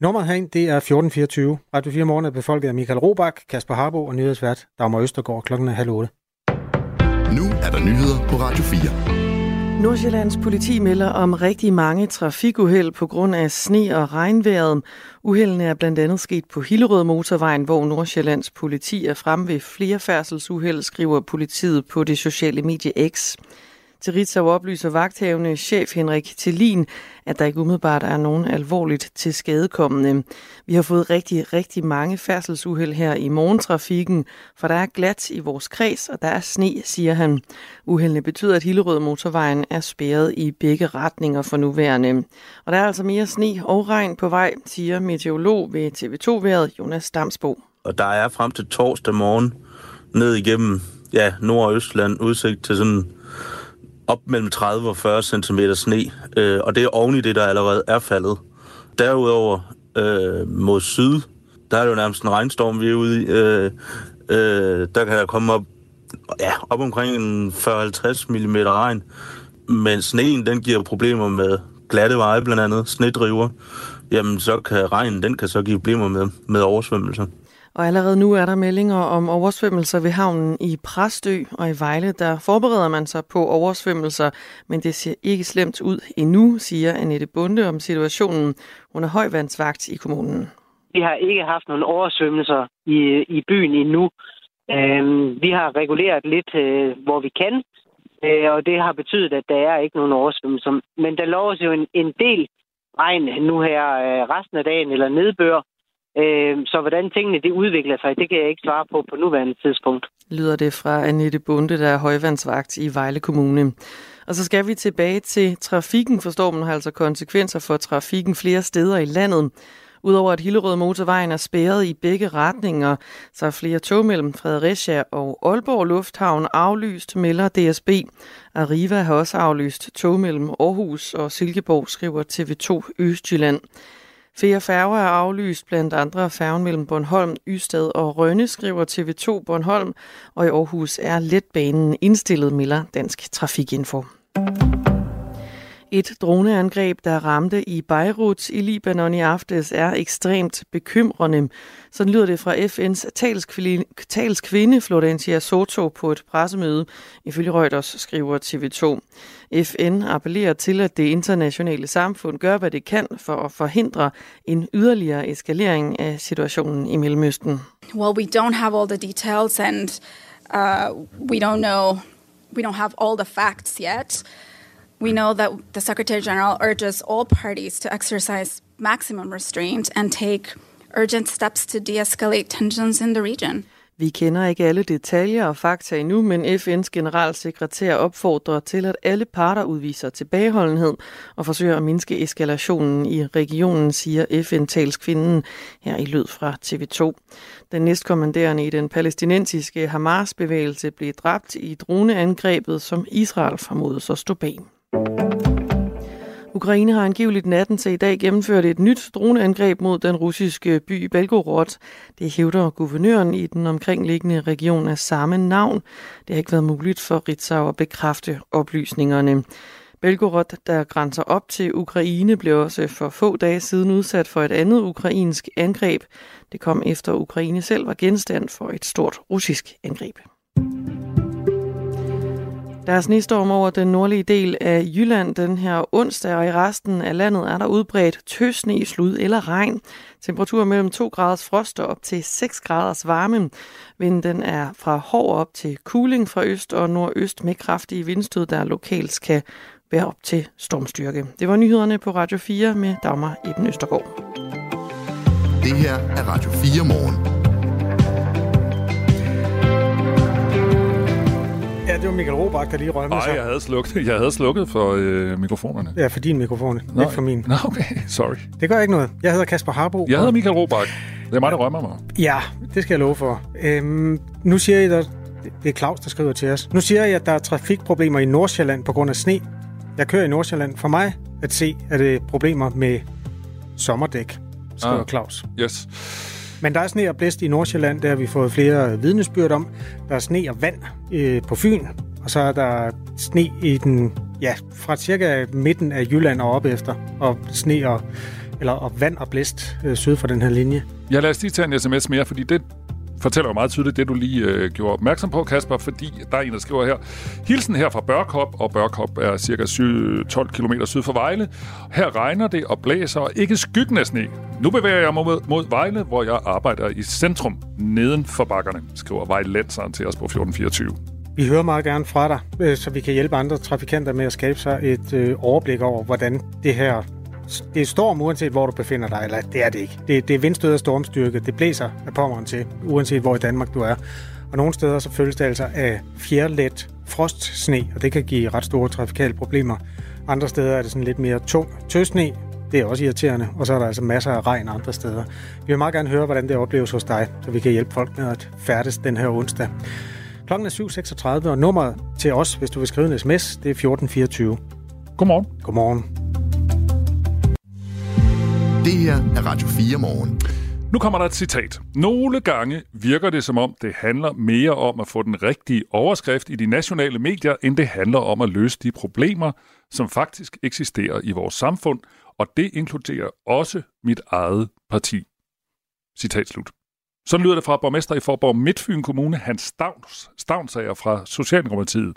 [SPEAKER 3] Nummeret herind, det er 1424. Radio 4 morgen er befolket af Michael Robach, Kasper Harbo og nyhedsvært Dagmar Østergaard klokken er halv otte.
[SPEAKER 2] Nu er der nyheder på Radio 4.
[SPEAKER 10] Nordsjællands politi melder om rigtig mange trafikuheld på grund af sne og regnvejret. Uheldene er blandt andet sket på Hillerød Motorvejen, hvor Nordsjællands politi er frem ved flere færdselsuheld, skriver politiet på det sociale medie X. Til Ritzau oplyser vagthavende chef Henrik Tillin, at der ikke umiddelbart er nogen alvorligt til skadekommende. Vi har fået rigtig, rigtig mange færdselsuheld her i morgentrafikken, for der er glat i vores kreds, og der er sne, siger han. Uheldene betyder, at Hillerød motorvejen er spærret i begge retninger for nuværende. Og der er altså mere sne og regn på vej, siger meteorolog ved TV2-været Jonas Damsbo.
[SPEAKER 11] Og der er frem til torsdag morgen ned igennem ja, Nord- og Østland udsigt til sådan op mellem 30 og 40 cm sne, øh, og det er oven i det, der allerede er faldet. Derudover øh, mod syd, der er det jo nærmest en regnstorm, vi er ude i. Øh, øh, der kan der komme op, ja, op omkring 40-50 mm regn, men sneen, den giver problemer med glatte veje, blandt andet snedriver. Jamen, så kan regnen, den kan så give problemer med, med oversvømmelser.
[SPEAKER 10] Og allerede nu er der meldinger om oversvømmelser ved havnen i Præstø og i Vejle. Der forbereder man sig på oversvømmelser, men det ser ikke slemt ud endnu, siger Annette Bunde om situationen. Hun er højvandsvagt i kommunen.
[SPEAKER 5] Vi har ikke haft nogen oversvømmelser i, i byen endnu. Øhm, vi har reguleret lidt, øh, hvor vi kan, øh, og det har betydet, at der er ikke nogen oversvømmelser. Men der loves jo en, en del regn nu her øh, resten af dagen, eller nedbør, Øh, så hvordan tingene det udvikler sig, det kan jeg ikke svare på på nuværende tidspunkt.
[SPEAKER 10] Lyder det fra Annette Bunde, der er højvandsvagt i Vejle Kommune. Og så skal vi tilbage til trafikken, for stormen har altså konsekvenser for trafikken flere steder i landet. Udover at Hillerød motorvejen er spærret i begge retninger, så er flere tog mellem Fredericia og Aalborg Lufthavn aflyst, melder DSB. Arriva har også aflyst tog mellem Aarhus og Silkeborg, skriver TV2 Østjylland. Flere færger er aflyst, blandt andre færgen mellem Bornholm, Ystad og Rønne, skriver TV2 Bornholm, og i Aarhus er letbanen indstillet, melder Dansk Trafikinfo. Et droneangreb, der ramte i Beirut i Libanon i aftes, er ekstremt bekymrende. Sådan lyder det fra FN's talskvinde, talskvinde Florencia Soto på et pressemøde, ifølge Reuters skriver TV2. FN appellerer til, at det internationale samfund gør, hvad det kan for at forhindre en yderligere eskalering af situationen i Mellemøsten.
[SPEAKER 12] Well, we don't have all the details and uh, we don't know, we don't have all the facts yet. We know that the Secretary General urges all parties to exercise maximum restraint and take urgent steps to de escalate tensions in the region. Vi kender ikke alle detaljer og fakta endnu, men FN's generalsekretær opfordrer til, at alle parter udviser tilbageholdenhed og forsøger at mindske eskalationen i regionen, siger FN-talskvinden her i lyd fra TV2. Den næstkommanderende i den palæstinensiske Hamas-bevægelse blev dræbt i droneangrebet, som Israel formodes at stå bag. Ukraine har angiveligt natten til i dag gennemført et nyt droneangreb mod den russiske by Belgorod. Det hævder guvernøren i den omkringliggende region af samme navn. Det har ikke været muligt for Ritzau at bekræfte oplysningerne. Belgorod, der grænser op til Ukraine, blev også for få dage siden udsat for et andet ukrainsk angreb. Det kom efter Ukraine selv var genstand for et stort russisk angreb. Der er snestorm over den nordlige del af Jylland den her onsdag, og i resten af landet er der udbredt tøsne, slud eller regn. Temperatur mellem 2 graders frost og op til 6 graders varme. Vinden den er fra hård op til kuling fra øst og nordøst med kraftige vindstød, der lokalt kan
[SPEAKER 10] være op til stormstyrke. Det var nyhederne på Radio 4 med Dagmar Eben Østergaard.
[SPEAKER 2] Det her er Radio 4 morgen.
[SPEAKER 3] Det var Michael Robach, der lige rømmede
[SPEAKER 4] Nej,
[SPEAKER 3] sig.
[SPEAKER 4] jeg havde slukket, jeg havde slukket for øh, mikrofonerne.
[SPEAKER 3] Ja, for din mikrofon,
[SPEAKER 4] Nå,
[SPEAKER 3] ikke for min.
[SPEAKER 4] Nå, okay. Sorry.
[SPEAKER 3] Det gør ikke noget. Jeg hedder Kasper Harbo.
[SPEAKER 4] Jeg hedder Michael Robach. Det er mig, der rømmer mig.
[SPEAKER 3] Ja, det skal jeg love for. Øhm, nu siger I, der, det er Claus, der skriver til os. Nu siger jeg, at der er trafikproblemer i Nordsjælland på grund af sne. Jeg kører i Nordsjælland. For mig at se, er det problemer med sommerdæk, skriver
[SPEAKER 4] Ah.
[SPEAKER 3] Claus.
[SPEAKER 4] Yes.
[SPEAKER 3] Men der er sne og blæst i Nordsjælland, der har vi fået flere vidnesbyrd om. Der er sne og vand øh, på Fyn, og så er der sne i den, ja, fra cirka midten af Jylland og op efter, og sne og, eller, og vand og blæst øh, syd for den her linje.
[SPEAKER 4] Jeg lader os lige tage en sms mere, fordi det fortæller jo meget tydeligt det, du lige øh, gjorde opmærksom på, Kasper, fordi der er en, der skriver her. Hilsen her fra Børkop, og Børkop er cirka 7, 12 km syd for Vejle. Her regner det og blæser, og ikke skyggen af sne. Nu bevæger jeg mig mod, mod Vejle, hvor jeg arbejder i centrum, neden for bakkerne, skriver Vejlenseren til os på 1424.
[SPEAKER 3] Vi hører meget gerne fra dig, øh, så vi kan hjælpe andre trafikanter med at skabe sig et øh, overblik over, hvordan det her... Det er storm, uanset hvor du befinder dig, eller det er det ikke. Det, det er vindstød og stormstyrke. Det blæser af pommeren til, uanset hvor i Danmark du er. Og nogle steder så føles det altså af fjerlet frostsne, og det kan give ret store trafikale problemer. Andre steder er det sådan lidt mere tung tøsne. Det er også irriterende, og så er der altså masser af regn andre steder. Vi vil meget gerne høre, hvordan det opleves hos dig, så vi kan hjælpe folk med at færdes den her onsdag. Klokken er 7.36, og nummeret til os, hvis du vil skrive en sms, det er 1424.
[SPEAKER 4] Godmorgen.
[SPEAKER 3] Godmorgen.
[SPEAKER 2] Det her er Radio 4 morgen.
[SPEAKER 4] Nu kommer der et citat. Nogle gange virker det som om, det handler mere om at få den rigtige overskrift i de nationale medier, end det handler om at løse de problemer, som faktisk eksisterer i vores samfund, og det inkluderer også mit eget parti. Citat slut. Så lyder det fra borgmester i Forborg Midtfyn Kommune, Hans Stavns, Stavnsager fra Socialdemokratiet.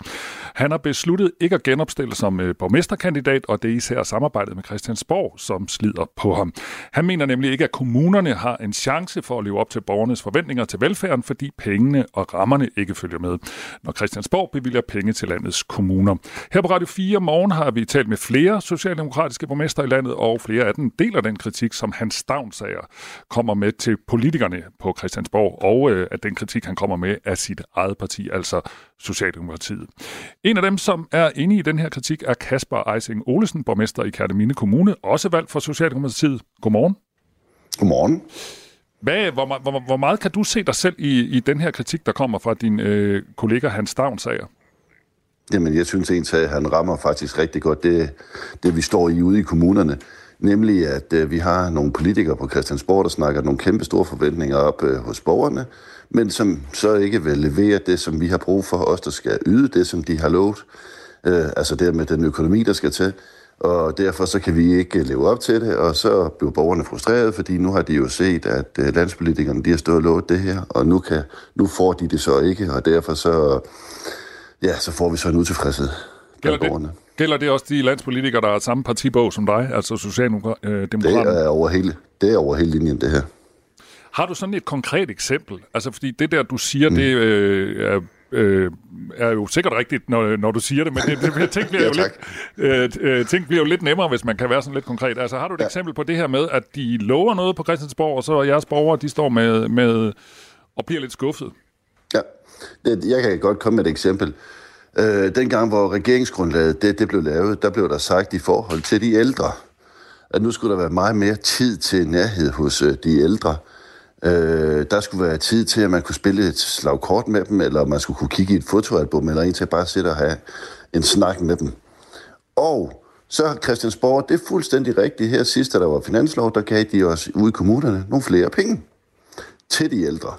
[SPEAKER 4] Han har besluttet ikke at genopstille som øh, borgmesterkandidat, og det er især samarbejdet med Christiansborg, som slider på ham. Han mener nemlig ikke, at kommunerne har en chance for at leve op til borgernes forventninger til velfærden, fordi pengene og rammerne ikke følger med, når Christiansborg bevilger penge til landets kommuner. Her på Radio 4 morgen har vi talt med flere socialdemokratiske borgmester i landet, og flere af dem deler den kritik, som Hans Stavnsager kommer med til politikerne på Christiansborg, og øh, at den kritik, han kommer med, er sit eget parti, altså Socialdemokratiet. En af dem, som er inde i den her kritik, er Kasper Eising Olesen, borgmester i Kærteminde Kommune, også valgt for Socialdemokratiet. Godmorgen.
[SPEAKER 13] Godmorgen.
[SPEAKER 4] Hvad, hvor, hvor, hvor meget kan du se dig selv i, i den her kritik, der kommer fra din øh, kollega Hans Stavnsager?
[SPEAKER 13] Jamen, jeg synes egentlig, at han rammer faktisk rigtig godt det, det, vi står i ude i kommunerne. Nemlig, at øh, vi har nogle politikere på Christiansborg, der snakker nogle kæmpe store forventninger op øh, hos borgerne, men som så ikke vil levere det, som vi har brug for, os der skal yde det, som de har lovet. Øh, altså det med den økonomi, der skal til. Og derfor så kan vi ikke leve op til det, og så bliver borgerne frustrerede, fordi nu har de jo set, at øh, landspolitikerne de har stået og lovet det her, og nu, kan, nu får de det så ikke, og derfor så, ja, så får vi så en utilfredshed
[SPEAKER 4] Gælder det, gælder det også de landspolitikere, der har samme partibog som dig, altså
[SPEAKER 13] Det
[SPEAKER 4] Socialdemokraterne?
[SPEAKER 13] er over hele, det er over hele linjen, det her.
[SPEAKER 4] Har du sådan et konkret eksempel? Altså, fordi det der, du siger, mm. det øh, er, øh, er jo sikkert rigtigt, når, når du siger det, men det, det, ting, bliver *laughs*
[SPEAKER 13] Ja,
[SPEAKER 4] jo lidt, øh, øh, ting bliver jo lidt nemmere, hvis man kan være sådan lidt konkret. Altså, har du et ja. eksempel på det her med, at de lover noget på Christiansborg, og så er jeres borgere, de står med, med og bliver lidt skuffet?
[SPEAKER 13] Ja, det, jeg kan godt komme med et eksempel. Øh, dengang, hvor regeringsgrundlaget det, det blev lavet, der blev der sagt i forhold til de ældre, at nu skulle der være meget mere tid til nærhed hos øh, de ældre. Øh, der skulle være tid til, at man kunne spille et slag kort med dem, eller man skulle kunne kigge i et fotoalbum, eller en til at bare sidde og have en snak med dem. Og så har Christiansborg, det er fuldstændig rigtigt. Her sidst, da der var finanslov, der gav de os ude i kommunerne nogle flere penge til de ældre.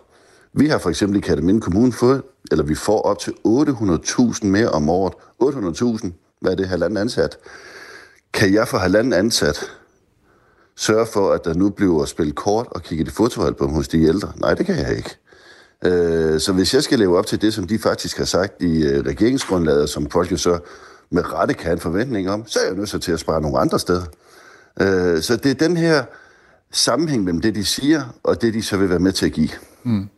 [SPEAKER 13] Vi har for eksempel i Kataminde Kommune fået, eller vi får op til 800.000 mere om året. 800.000, hvad er det, halvanden ansat? Kan jeg for halvanden ansat sørge for, at der nu bliver spillet kort og kigget i fotoalbum hos de ældre? Nej, det kan jeg ikke. Øh, Så hvis jeg skal leve op til det, som de faktisk har sagt i øh, regeringsgrundlaget, som folk jo så med rette kan have en forventning om, så er jeg nødt til at spare nogle andre steder. Øh, Så det er den her sammenhæng mellem det, de siger, og det, de så vil være med til at give. Mm.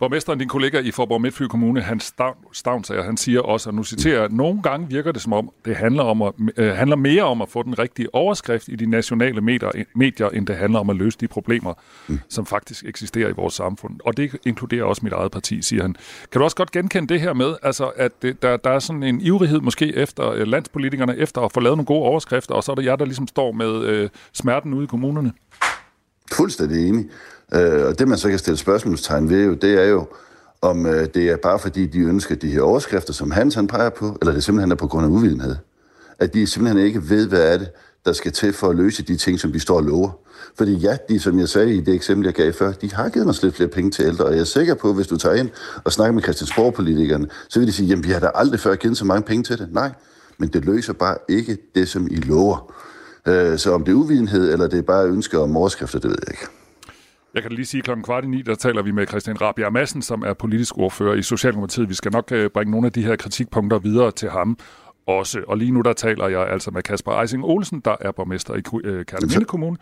[SPEAKER 4] Borgmesteren, din kollega i Forborg Midtfyn Kommune, Hans Stavnsager, han siger også, og nu citerer at nogle gange virker det som om, det handler, om at, øh, handler mere om at få den rigtige overskrift i de nationale medier, medier, end det handler om at løse de problemer, mm. som faktisk eksisterer i vores samfund. Og det inkluderer også mit eget parti, siger han. Kan du også godt genkende det her med, altså, at det, der, der er sådan en ivrighed måske efter øh, landspolitikerne, efter at få lavet nogle gode overskrifter, og så er det jer, der ligesom står med øh, smerten ude i kommunerne?
[SPEAKER 13] Fuldstændig enig. Øh, og det, man så kan stille spørgsmålstegn ved, jo, det er jo, om øh, det er bare fordi, de ønsker de her overskrifter, som Hans han peger på, eller det simpelthen er på grund af uvidenhed. At de simpelthen ikke ved, hvad er det, der skal til for at løse de ting, som de står og lover. Fordi ja, de, som jeg sagde i det eksempel, jeg gav før, de har givet os lidt flere penge til ældre, og jeg er sikker på, at hvis du tager ind og snakker med Christiansborg-politikerne, så vil de sige, jamen vi har da aldrig før givet så mange penge til det. Nej, men det løser bare ikke det, som I lover. Øh, så om det er uvidenhed, eller det er bare ønsker om overskrifter, det ved jeg ikke.
[SPEAKER 4] Jeg kan lige sige, klokken kvart i ni, der taler vi med Christian Rabia Madsen, som er politisk ordfører i Socialdemokratiet. Vi skal nok øh, bringe nogle af de her kritikpunkter videre til ham også. Og lige nu, der taler jeg altså med Kasper Eising Olsen, der er borgmester i øh, Kærleminde Kommune.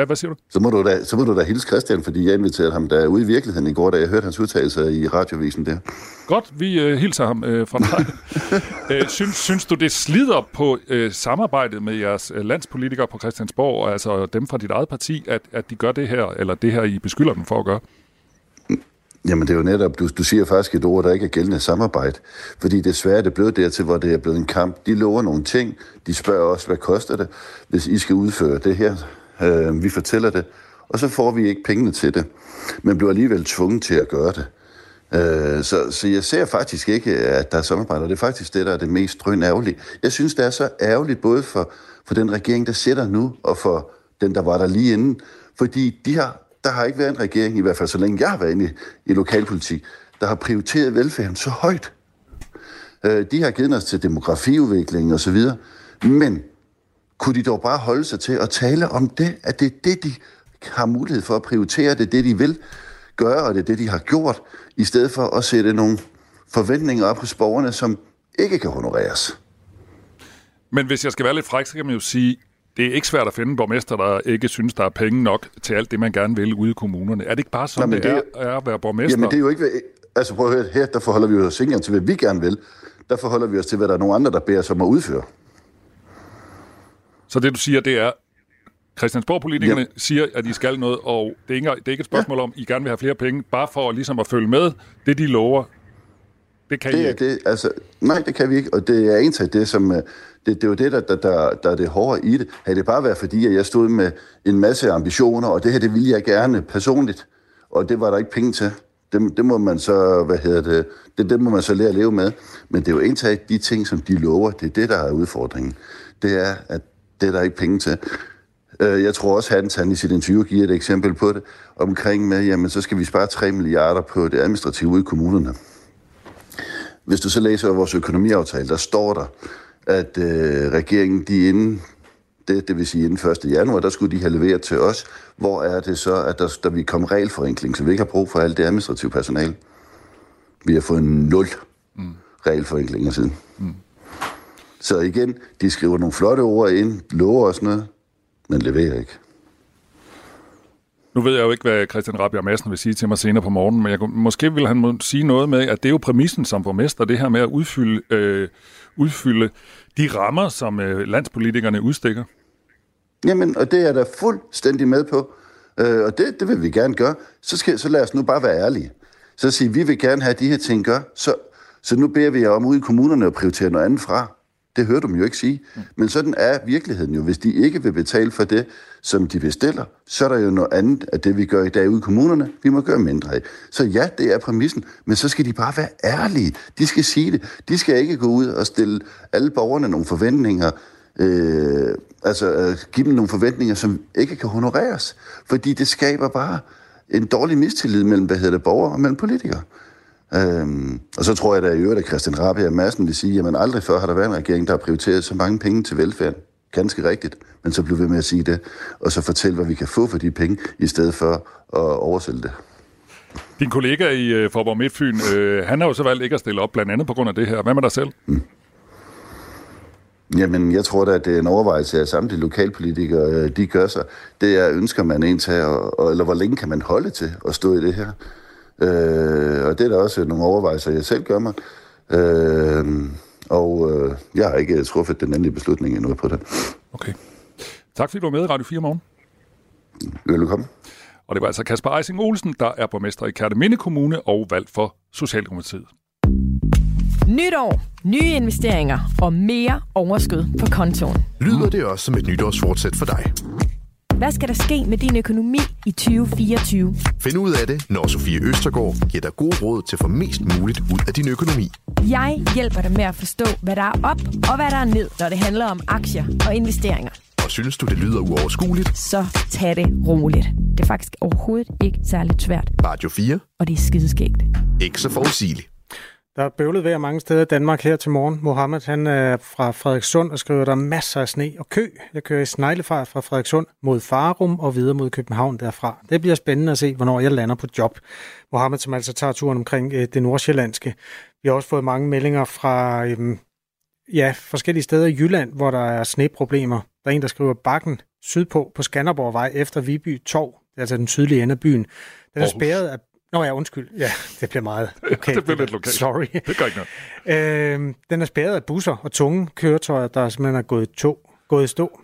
[SPEAKER 4] Ja, hvad siger du?
[SPEAKER 13] Så må du da, så må du da hilse Christian, fordi jeg inviterede ham der ude i virkeligheden i går, da jeg hørte hans udtalelser i radiovisen der.
[SPEAKER 4] Godt, vi øh, hilser ham øh, fra dig. *laughs* øh, synes, synes du, det slider på øh, samarbejdet med jeres øh, landspolitikere på Christiansborg, altså dem fra dit eget parti, at, at de gør det her, eller det her, I beskylder dem for at gøre?
[SPEAKER 13] Jamen det er jo netop, du, du siger faktisk et ord, der ikke er gældende samarbejde. Fordi desværre det blevet dertil, hvor det er blevet en kamp. De lover nogle ting, de spørger også, hvad koster det, hvis I skal udføre det her. Øh, vi fortæller det, og så får vi ikke pengene til det. Men bliver alligevel tvunget til at gøre det. Øh, så, så jeg ser faktisk ikke, at der er samarbejde, og det er faktisk det, der er det mest drøn ærgerlige. Jeg synes, det er så ærgerligt, både for, for den regering, der sidder nu, og for den, der var der lige inden. Fordi de har, der har ikke været en regering, i hvert fald så længe jeg har været inde i, i lokalpolitik, der har prioriteret velfærden så højt. Øh, de har givet os til demografiudvikling og så videre. Men kunne de dog bare holde sig til at tale om det, at det er det, de har mulighed for at prioritere, det er det, de vil gøre, og det er det, de har gjort, i stedet for at sætte nogle forventninger op hos borgerne, som ikke kan honoreres.
[SPEAKER 4] Men hvis jeg skal være lidt fræk, så kan man jo sige, det er ikke svært at finde en borgmester, der ikke synes, der er penge nok til alt det, man gerne vil ude i kommunerne. Er det ikke bare sådan, Nej, det, det er, er at være borgmester?
[SPEAKER 13] Jamen det er jo ikke... Altså prøv at høre, her der forholder vi os ikke til, hvad vi gerne vil. Der forholder vi os til, hvad der er nogle andre, der beder sig om at udføre.
[SPEAKER 4] Så det, du siger, det er, Christiansborg-politikerne ja. siger, at de skal noget, og det er, ikke, det er ikke et spørgsmål ja. om, I gerne vil have flere penge, bare for ligesom at følge med det, de lover. Det kan
[SPEAKER 13] det
[SPEAKER 4] I ikke.
[SPEAKER 13] Det, altså, nej, det kan vi ikke, og det er en af det, som... Øh, det, det er jo det, der, der, der, der er det hårde i det. Havde det bare været fordi, at jeg stod med en masse ambitioner, og det her, det ville jeg gerne personligt, og det var der ikke penge til. Det, det må man så, hvad hedder det, det, det må man så lære at leve med. Men det er jo en af de ting, som de lover, det er det, der er udfordringen. Det er, at det er der ikke penge til. Øh, jeg tror også, at han i sit interview giver et eksempel på det, omkring med, jamen så skal vi spare 3 milliarder på det administrative ude i kommunerne. Hvis du så læser vores økonomiaftale, der står der, at øh, regeringen, de inden det, det vil sige inden 1. januar, der skulle de have leveret til os. Hvor er det så, at der, der vi kom regelforenkling, så vi ikke har brug for alt det administrative personale? Vi har fået nul mm. regelforenklinger siden. Så igen, de skriver nogle flotte ord ind, lover sådan noget, men leverer ikke.
[SPEAKER 4] Nu ved jeg jo ikke, hvad Christian Rabia Madsen vil sige til mig senere på morgenen, men jeg, måske vil han sige noget med, at det er jo præmissen som borgmester, det her med at udfylde, øh, udfylde de rammer, som øh, landspolitikerne udstikker.
[SPEAKER 13] Jamen, og det er der fuldstændig med på, øh, og det, det vil vi gerne gøre. Så, skal, så lad os nu bare være ærlige. Så sige, vi vil gerne have de her ting gør, så, så nu beder vi jer om ude i kommunerne at prioritere noget andet fra. Det hører du dem jo ikke sige. Mm. Men sådan er virkeligheden jo. Hvis de ikke vil betale for det, som de bestiller, så er der jo noget andet af det, vi gør i dag ude i kommunerne, vi må gøre mindre af. Så ja, det er præmissen, men så skal de bare være ærlige. De skal sige det. De skal ikke gå ud og stille alle borgerne nogle forventninger, øh, altså øh, give dem nogle forventninger, som ikke kan honoreres. Fordi det skaber bare en dårlig mistillid mellem, hvad hedder det, borgere og mellem politikere. Øhm, og så tror jeg, at i øvrigt, at Christian Rabia og Madsen vil sige, at aldrig før har der været en regering, der har prioriteret så mange penge til velfærd. Ganske rigtigt. Men så bliver vi med at sige det, og så fortælle, hvad vi kan få for de penge, i stedet for at oversælge det.
[SPEAKER 4] Din kollega i uh, Forborg Midtfyn, uh, han har jo så valgt ikke at stille op, blandt andet på grund af det her. Hvad med dig selv? Mm.
[SPEAKER 13] Jamen, jeg tror da, at det er en overvejelse, at samtlige lokalpolitikere, øh, de gør sig. Det er, ønsker man en til, eller hvor længe kan man holde til at stå i det her? Øh, og det er da også nogle overvejelser, jeg selv gør mig. Øh, og øh, jeg har ikke truffet den endelige beslutning endnu på det.
[SPEAKER 4] Okay. Tak fordi du var med i Radio 4 morgen.
[SPEAKER 13] Velkommen.
[SPEAKER 4] Og det var altså Kasper Eising Olsen, der er borgmester i Kærteminde Kommune og valgt for Socialdemokratiet.
[SPEAKER 14] Nytår, nye investeringer og mere overskud på kontoen.
[SPEAKER 2] Lyder det også som et nytårsfortsæt for dig?
[SPEAKER 14] Hvad skal der ske med din økonomi i 2024?
[SPEAKER 2] Find ud af det, når Sofie Østergaard giver dig gode råd til at få mest muligt ud af din økonomi.
[SPEAKER 14] Jeg hjælper dig med at forstå, hvad der er op og hvad der er ned, når det handler om aktier og investeringer.
[SPEAKER 2] Og synes du, det lyder uoverskueligt?
[SPEAKER 14] Så tag det roligt. Det er faktisk overhovedet ikke særligt svært.
[SPEAKER 2] Radio 4.
[SPEAKER 14] Og det er skideskægt.
[SPEAKER 2] Ikke så forudsigeligt.
[SPEAKER 3] Der er bøvlet vejr mange steder i Danmark her til morgen. Mohammed han er fra Frederikssund og skriver, der er masser af sne og kø. Jeg kører i sneglefart fra Frederikssund mod Farum og videre mod København derfra. Det bliver spændende at se, hvornår jeg lander på job. Mohammed, som altså tager turen omkring øh, det nordsjællandske. Vi har også fået mange meldinger fra øhm, ja, forskellige steder i Jylland, hvor der er sneproblemer. Der er en, der skriver bakken sydpå på Skanderborgvej efter Viby Torv, altså den sydlige ende af byen. Den er spærret af Nå ja, undskyld. Ja, det bliver meget. Okay, *laughs*
[SPEAKER 4] det bliver lidt lokalt.
[SPEAKER 3] Sorry.
[SPEAKER 4] Det gør ikke noget. *laughs*
[SPEAKER 3] Øhm, den er spærret af busser og tunge køretøjer, der simpelthen er gået, to, gået i stå.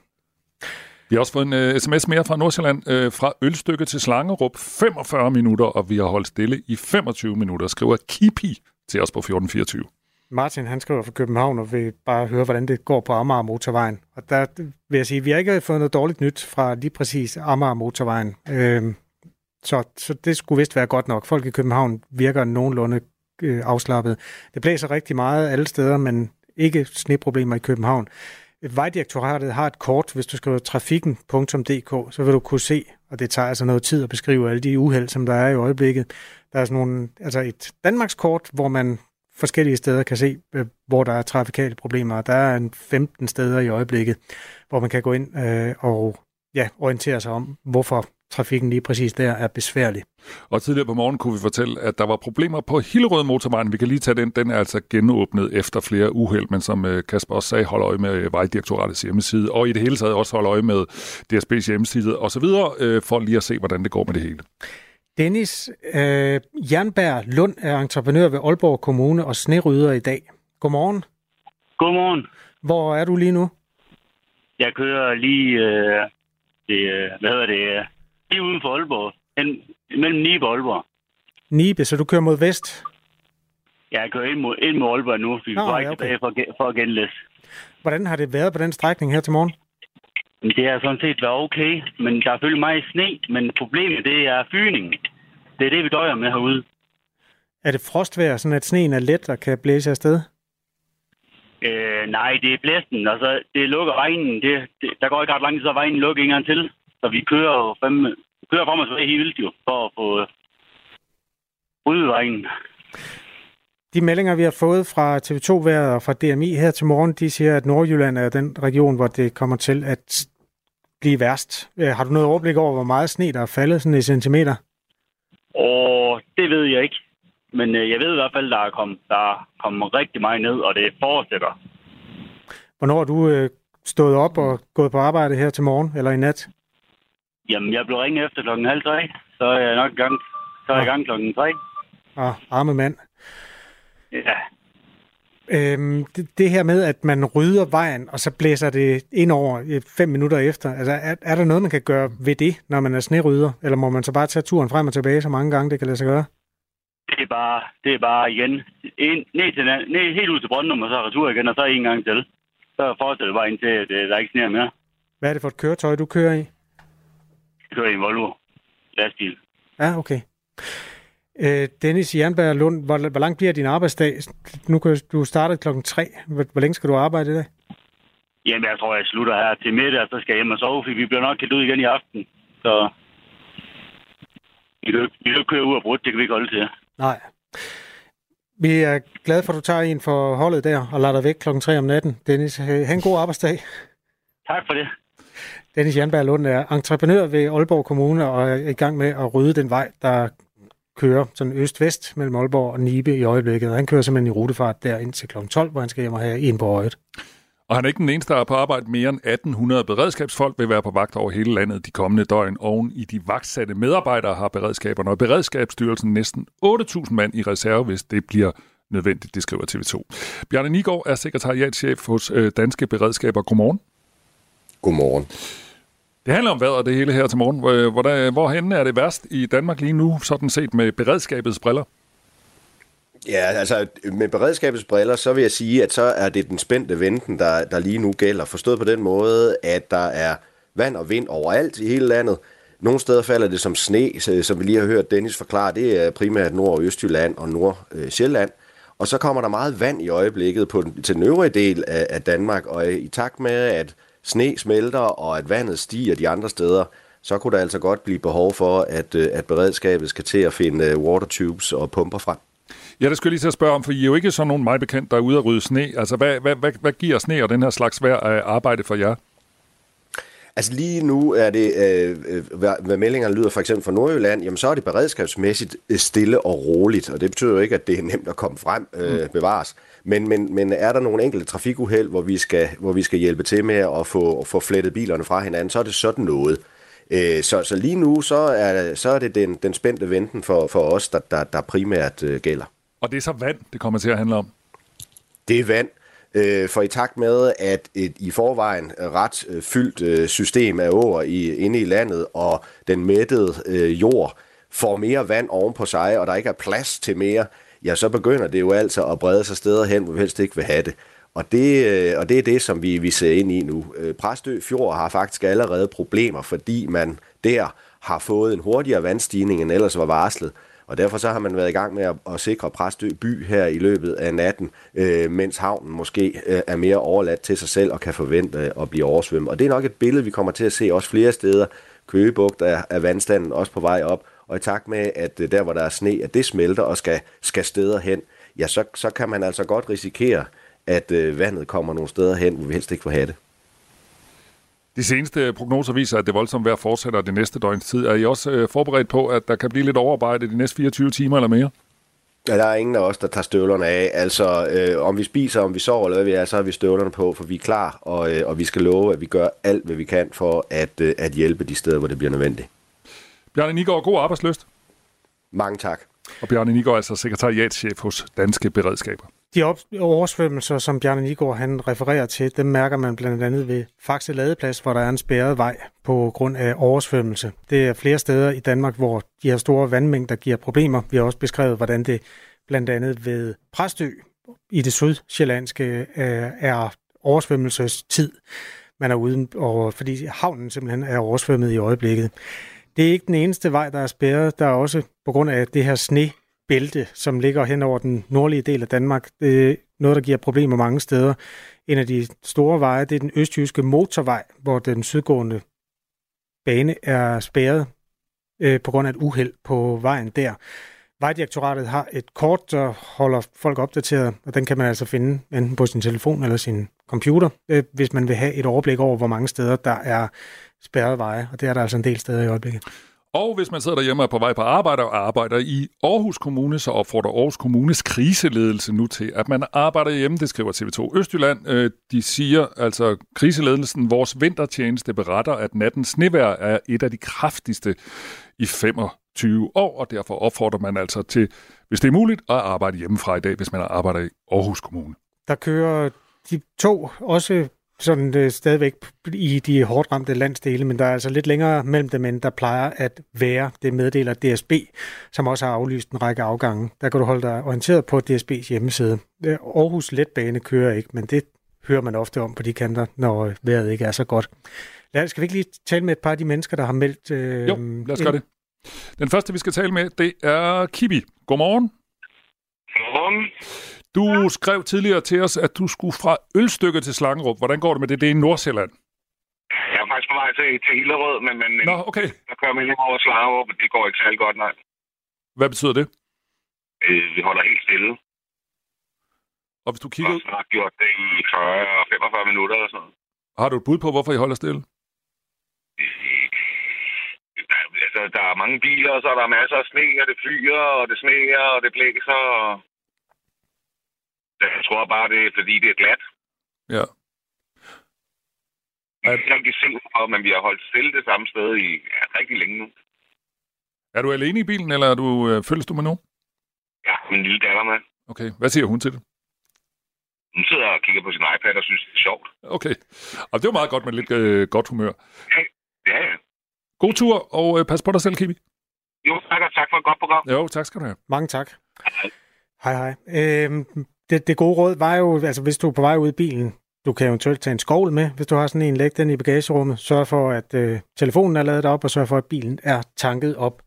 [SPEAKER 4] Vi har også fået en uh, sms mere fra Nordsjælland. Uh, fra Ølstykke til Slangerup, 45 minutter, og vi har holdt stille i 25 minutter, skriver Kipi til os på 1424.
[SPEAKER 3] Martin, han skriver fra København og vil bare høre, hvordan det går på Amager Motorvejen. Og der vil jeg sige, at vi har ikke fået noget dårligt nyt fra lige præcis Amager Motorvejen. Øhm, så, så det skulle vist være godt nok. Folk i København virker nogenlunde øh, afslappet. Det blæser rigtig meget alle steder, men ikke sneproblemer i København. Vejdirektoratet har et kort, hvis du skriver trafikken.dk, så vil du kunne se, og det tager altså noget tid at beskrive alle de uheld, som der er i øjeblikket. Der er sådan nogle, altså et Danmarkskort, hvor man forskellige steder kan se, øh, hvor der er trafikale problemer. Der er en 15 steder i øjeblikket, hvor man kan gå ind øh, og ja, orientere sig om, hvorfor trafikken lige præcis der er besværlig.
[SPEAKER 4] Og tidligere på morgen kunne vi fortælle, at der var problemer på Hillerød motorvejen. Vi kan lige tage den. Den er altså genåbnet efter flere uheld, men som øh, Kasper også sagde, holder øje med øh, Vejdirektoratets hjemmeside, og i det hele taget også holder øje med DSB's hjemmeside osv., øh, for lige at se, hvordan det går med det hele.
[SPEAKER 3] Dennis øh, Jernberg Lund er entreprenør ved Aalborg Kommune og snerydder i dag. Godmorgen.
[SPEAKER 15] Godmorgen.
[SPEAKER 3] Hvor er du lige nu?
[SPEAKER 15] Jeg kører lige, øh, det, hvad hedder det, lige uden for Aalborg. En, mellem Nibe og Aalborg.
[SPEAKER 3] Nibe, så du kører mod vest?
[SPEAKER 15] Ja, jeg kører ind mod, ind mod Aalborg nu, vi er ja, okay. tilbage for, for at genlæse.
[SPEAKER 3] Hvordan har det været på den strækning her til morgen?
[SPEAKER 15] Det har sådan set været okay, men der er selvfølgelig meget sne, men problemet det er fyningen. Det er det, vi døjer med herude.
[SPEAKER 3] Er det frostvejr, sådan at sneen er let og kan blæse afsted?
[SPEAKER 15] Øh, nej, det er blæsten. Altså, det lukker regnen. Det, det, der går ikke ret langt, så regnen lukker en gang til. Så vi kører jo fem, kører frem og tilbage helt vildt jo, for at få ryddet regnen.
[SPEAKER 3] De meldinger, vi har fået fra TV2-været og fra DMI her til morgen, de siger, at Nordjylland er den region, hvor det kommer til at blive værst. Øh, har du noget overblik over, hvor meget sne, der er faldet sådan i centimeter?
[SPEAKER 15] Og det ved jeg ikke. Men øh, jeg ved i hvert fald, der er kommet, der er kommet rigtig meget ned, og det fortsætter.
[SPEAKER 3] Hvornår har du øh, stået op og gået på arbejde her til morgen, eller i nat?
[SPEAKER 15] Jamen, jeg blev ringet efter klokken halv tre, så er jeg nok i gang, så er jeg i gang klokken tre.
[SPEAKER 3] Ah, arme mand.
[SPEAKER 15] Ja.
[SPEAKER 3] Øhm, det, det her med, at man rydder vejen, og så blæser det ind over fem minutter efter, altså er, er der noget, man kan gøre ved det, når man er snerydder? Eller må man så bare tage turen frem og tilbage så mange gange, det kan lade sig gøre?
[SPEAKER 15] Det er bare, det er bare igen, ind, ned til, ned, helt ud til Brøndum, og så retur igen, og så en gang til. Så fortsætter det bare indtil, at der ikke sner mere.
[SPEAKER 3] Hvad er det for et køretøj, du kører i?
[SPEAKER 15] Jeg kører i en Volvo lastbil.
[SPEAKER 3] Ja, okay. Øh, Dennis Jernberg Lund, hvor, hvor lang bliver din arbejdsdag? Nu kan du starte klokken 3. Hvor, hvor længe skal du arbejde i dag?
[SPEAKER 15] Jamen, jeg tror, jeg slutter her til middag, og så skal jeg hjem og sove, for vi bliver nok kaldt ud igen i aften. Så vi kan, vi kan køre ud og brudt, det kan vi ikke holde til.
[SPEAKER 3] Nej. Vi er glade for, at du tager en for holdet der og lader dig væk klokken 3 om natten. Dennis, have en god arbejdsdag.
[SPEAKER 15] Tak for det.
[SPEAKER 3] Dennis Jernberg Lund er entreprenør ved Aalborg Kommune og er i gang med at rydde den vej, der kører sådan øst-vest mellem Aalborg og Nibe i øjeblikket. Han kører simpelthen i rutefart der ind til kl. 12, hvor han skal hjem og have en på øjet.
[SPEAKER 4] Og han er ikke den eneste, der er på arbejde. Mere end 1800 beredskabsfolk vil være på vagt over hele landet de kommende døgn. Oven i de vagtsatte medarbejdere har beredskaberne og Beredskabsstyrelsen næsten 8.000 mand i reserve, hvis det bliver nødvendigt, det skriver TV2. Bjarne Nigård er sekretariatchef hos øh, Danske Beredskaber. Godmorgen.
[SPEAKER 16] Godmorgen.
[SPEAKER 4] Det handler om vejret det hele her til morgen. Hvor, der, hvorhen er det værst i Danmark lige nu, sådan set med beredskabets briller?
[SPEAKER 16] Ja, altså med beredskabets briller, så vil jeg sige, at så er det den spændte venten, der, der lige nu gælder. Forstået på den måde, at der er vand og vind overalt i hele landet. Nogle steder falder det som sne, som vi lige har hørt Dennis forklare. Det er primært Nord- og Østjylland og Nord-Sjælland. Og så kommer der meget vand i øjeblikket på den, til den øvrige del af, af Danmark. Og i takt med, at sne smelter og at vandet stiger de andre steder, så kunne der altså godt blive behov for, at, at beredskabet skal til at finde øh, water tubes og pumper frem.
[SPEAKER 4] Ja, det skulle jeg lige til at spørge om, for I er jo ikke sådan nogen meget bekendt, der er ude at rydde sne. Altså, hvad, hvad, hvad, hvad giver sne og den her slags vejr af arbejde for jer?
[SPEAKER 16] Altså lige nu er det, øh, hvad, hvad meldingerne lyder for eksempel fra Nordjylland, jamen så er det beredskabsmæssigt stille og roligt, og det betyder jo ikke, at det er nemt at komme frem, øh, bevares. Men, men, men er der nogle enkelte trafikuheld, hvor vi skal, hvor vi skal hjælpe til med at få, få flettet bilerne fra hinanden, så er det sådan noget. Øh, så, så lige nu, så er, så er det den, den spændte venten for, for os, der, der, der primært øh, gælder.
[SPEAKER 4] Og det er så vand, det kommer til at handle om?
[SPEAKER 16] Det er vand. Øh, for i takt med, at et i forvejen ret øh, fyldt øh, system af åer i, inde i landet, og den mættede jord får mere vand oven på sig, og der ikke er plads til mere, ja, så begynder det jo altså at brede sig steder hen, hvor vi helst ikke vil have det. Og det, og det er det, som vi, vi ser ind i nu. Præstø Fjord har faktisk allerede problemer, fordi man der har fået en hurtigere vandstigning, end ellers var varslet. Og derfor så har man været i gang med at, at sikre Præstø by her i løbet af natten, øh, mens havnen måske øh, er mere overladt til sig selv og kan forvente at blive oversvømmet. Og det er nok et billede, vi kommer til at se også flere steder. Køgebugt er, er vandstanden også på vej op, og i takt med, at øh, der hvor der er sne, at det smelter og skal, skal steder hen, ja, så, så kan man altså godt risikere, at øh, vandet kommer nogle steder hen, hvor vi helst ikke vil have det.
[SPEAKER 4] De seneste prognoser viser, at det voldsomt vejr fortsætter det næste døgns tid. Er I også øh, forberedt på, at der kan blive lidt overarbejde de næste 24 timer eller mere?
[SPEAKER 16] Ja, der er ingen af os, der tager støvlerne af. Altså, øh, om vi spiser, om vi sover eller hvad vi er, så har vi støvlerne på, for vi er klar, og, øh, og vi skal love, at vi gør alt, hvad vi kan for at, øh, at hjælpe de steder, hvor det bliver nødvendigt.
[SPEAKER 4] Bjarne Nigård, god arbejdsløst.
[SPEAKER 16] Mange tak.
[SPEAKER 4] Og Bjarne Nigård er altså sekretariatschef hos Danske Beredskaber.
[SPEAKER 3] De oversvømmelser, som Bjarne Nigård han refererer til, dem mærker man blandt andet ved Faxe Ladeplads, hvor der er en spærret vej på grund af oversvømmelse. Det er flere steder i Danmark, hvor de her store vandmængder giver problemer. Vi har også beskrevet, hvordan det blandt andet ved Præstø i det sydsjællandske øh, er oversvømmelsestid. Man er uden, og fordi havnen simpelthen er oversvømmet i øjeblikket. Det er ikke den eneste vej, der er spærret. Der er også på grund af det her sne bælte, som ligger hen over den nordlige del af Danmark. Det er noget, der giver problemer mange steder. En af de store veje, det er den østjyske motorvej, hvor den sydgående bane er spærret øh, på grund af et uheld på vejen der. Vejdirektoratet har et kort, der holder folk opdateret, og den kan man altså finde enten på sin telefon eller sin computer, øh, hvis man vil have et overblik over, hvor mange steder der er spærret veje, og det er der altså en del steder i øjeblikket.
[SPEAKER 4] Og hvis man sidder derhjemme og er på vej på arbejde og arbejder i Aarhus Kommune, så opfordrer Aarhus Kommunes kriseledelse nu til, at man arbejder hjemme. Det skriver TV2 Østjylland. Øh, de siger altså, kriseledelsen, vores vintertjeneste beretter, at nattens snevær er et af de kraftigste i 25 år, og derfor opfordrer man altså til, hvis det er muligt, at arbejde hjemmefra i dag, hvis man arbejder i Aarhus Kommune.
[SPEAKER 3] Der kører de to også sådan det stadigvæk i de hårdt ramte landsdele, men der er altså lidt længere mellem dem, end der plejer at være. Det meddeler DSB, som også har aflyst en række afgange. Der kan du holde dig orienteret på DSB's hjemmeside. Aarhus Letbane kører ikke, men det hører man ofte om på de kanter, når vejret ikke er så godt. Lad, skal vi ikke lige tale med et par af de mennesker, der har meldt... Øh,
[SPEAKER 4] jo, lad os gøre det. Den første, vi skal tale med, det er Kibi. Godmorgen.
[SPEAKER 17] Godmorgen.
[SPEAKER 4] Du skrev tidligere til os, at du skulle fra Ølstykke til Slangerup. Hvordan går det med det? Det er i Nordsjælland.
[SPEAKER 17] Jeg er faktisk på vej til, til Hillerød, men, men
[SPEAKER 4] Nå, okay.
[SPEAKER 17] der kører man lige over Slangerup, og det går ikke særlig godt, nej.
[SPEAKER 4] Hvad betyder det?
[SPEAKER 17] Øh, vi holder helt stille.
[SPEAKER 4] Og hvis du kigger...
[SPEAKER 17] Og har gjort det i 40 og 45 minutter eller sådan noget.
[SPEAKER 4] Har du et bud på, hvorfor I holder stille?
[SPEAKER 17] Der, altså, der er mange biler, og så er der masser af sne, og det flyger, og det sneer, og det blæser, og jeg tror bare, det er, fordi det er glat.
[SPEAKER 4] Ja.
[SPEAKER 17] Jeg kan ikke rigtig se for, men vi har holdt stille det samme sted i ja, rigtig længe nu.
[SPEAKER 4] Er du alene i bilen, eller er du, øh, følges du med nogen?
[SPEAKER 17] Ja, min lille datter med.
[SPEAKER 4] Okay, hvad siger hun til det?
[SPEAKER 17] Hun sidder og kigger på sin iPad og synes, det er sjovt.
[SPEAKER 4] Okay, og det var meget godt med lidt øh, godt humør.
[SPEAKER 17] Ja, ja. ja.
[SPEAKER 4] God tur, og øh, pas på dig selv, Kimi.
[SPEAKER 17] Jo, tak, og tak for et godt program.
[SPEAKER 4] Jo, tak skal du have.
[SPEAKER 3] Mange tak. Hej, hej. Øhm, det, det gode råd var jo, altså hvis du er på vej ud i bilen, du kan eventuelt tage en skovl med, hvis du har sådan en, læg den i bagagerummet. Sørg for, at øh, telefonen er ladet op, og sørg for, at bilen er tanket op.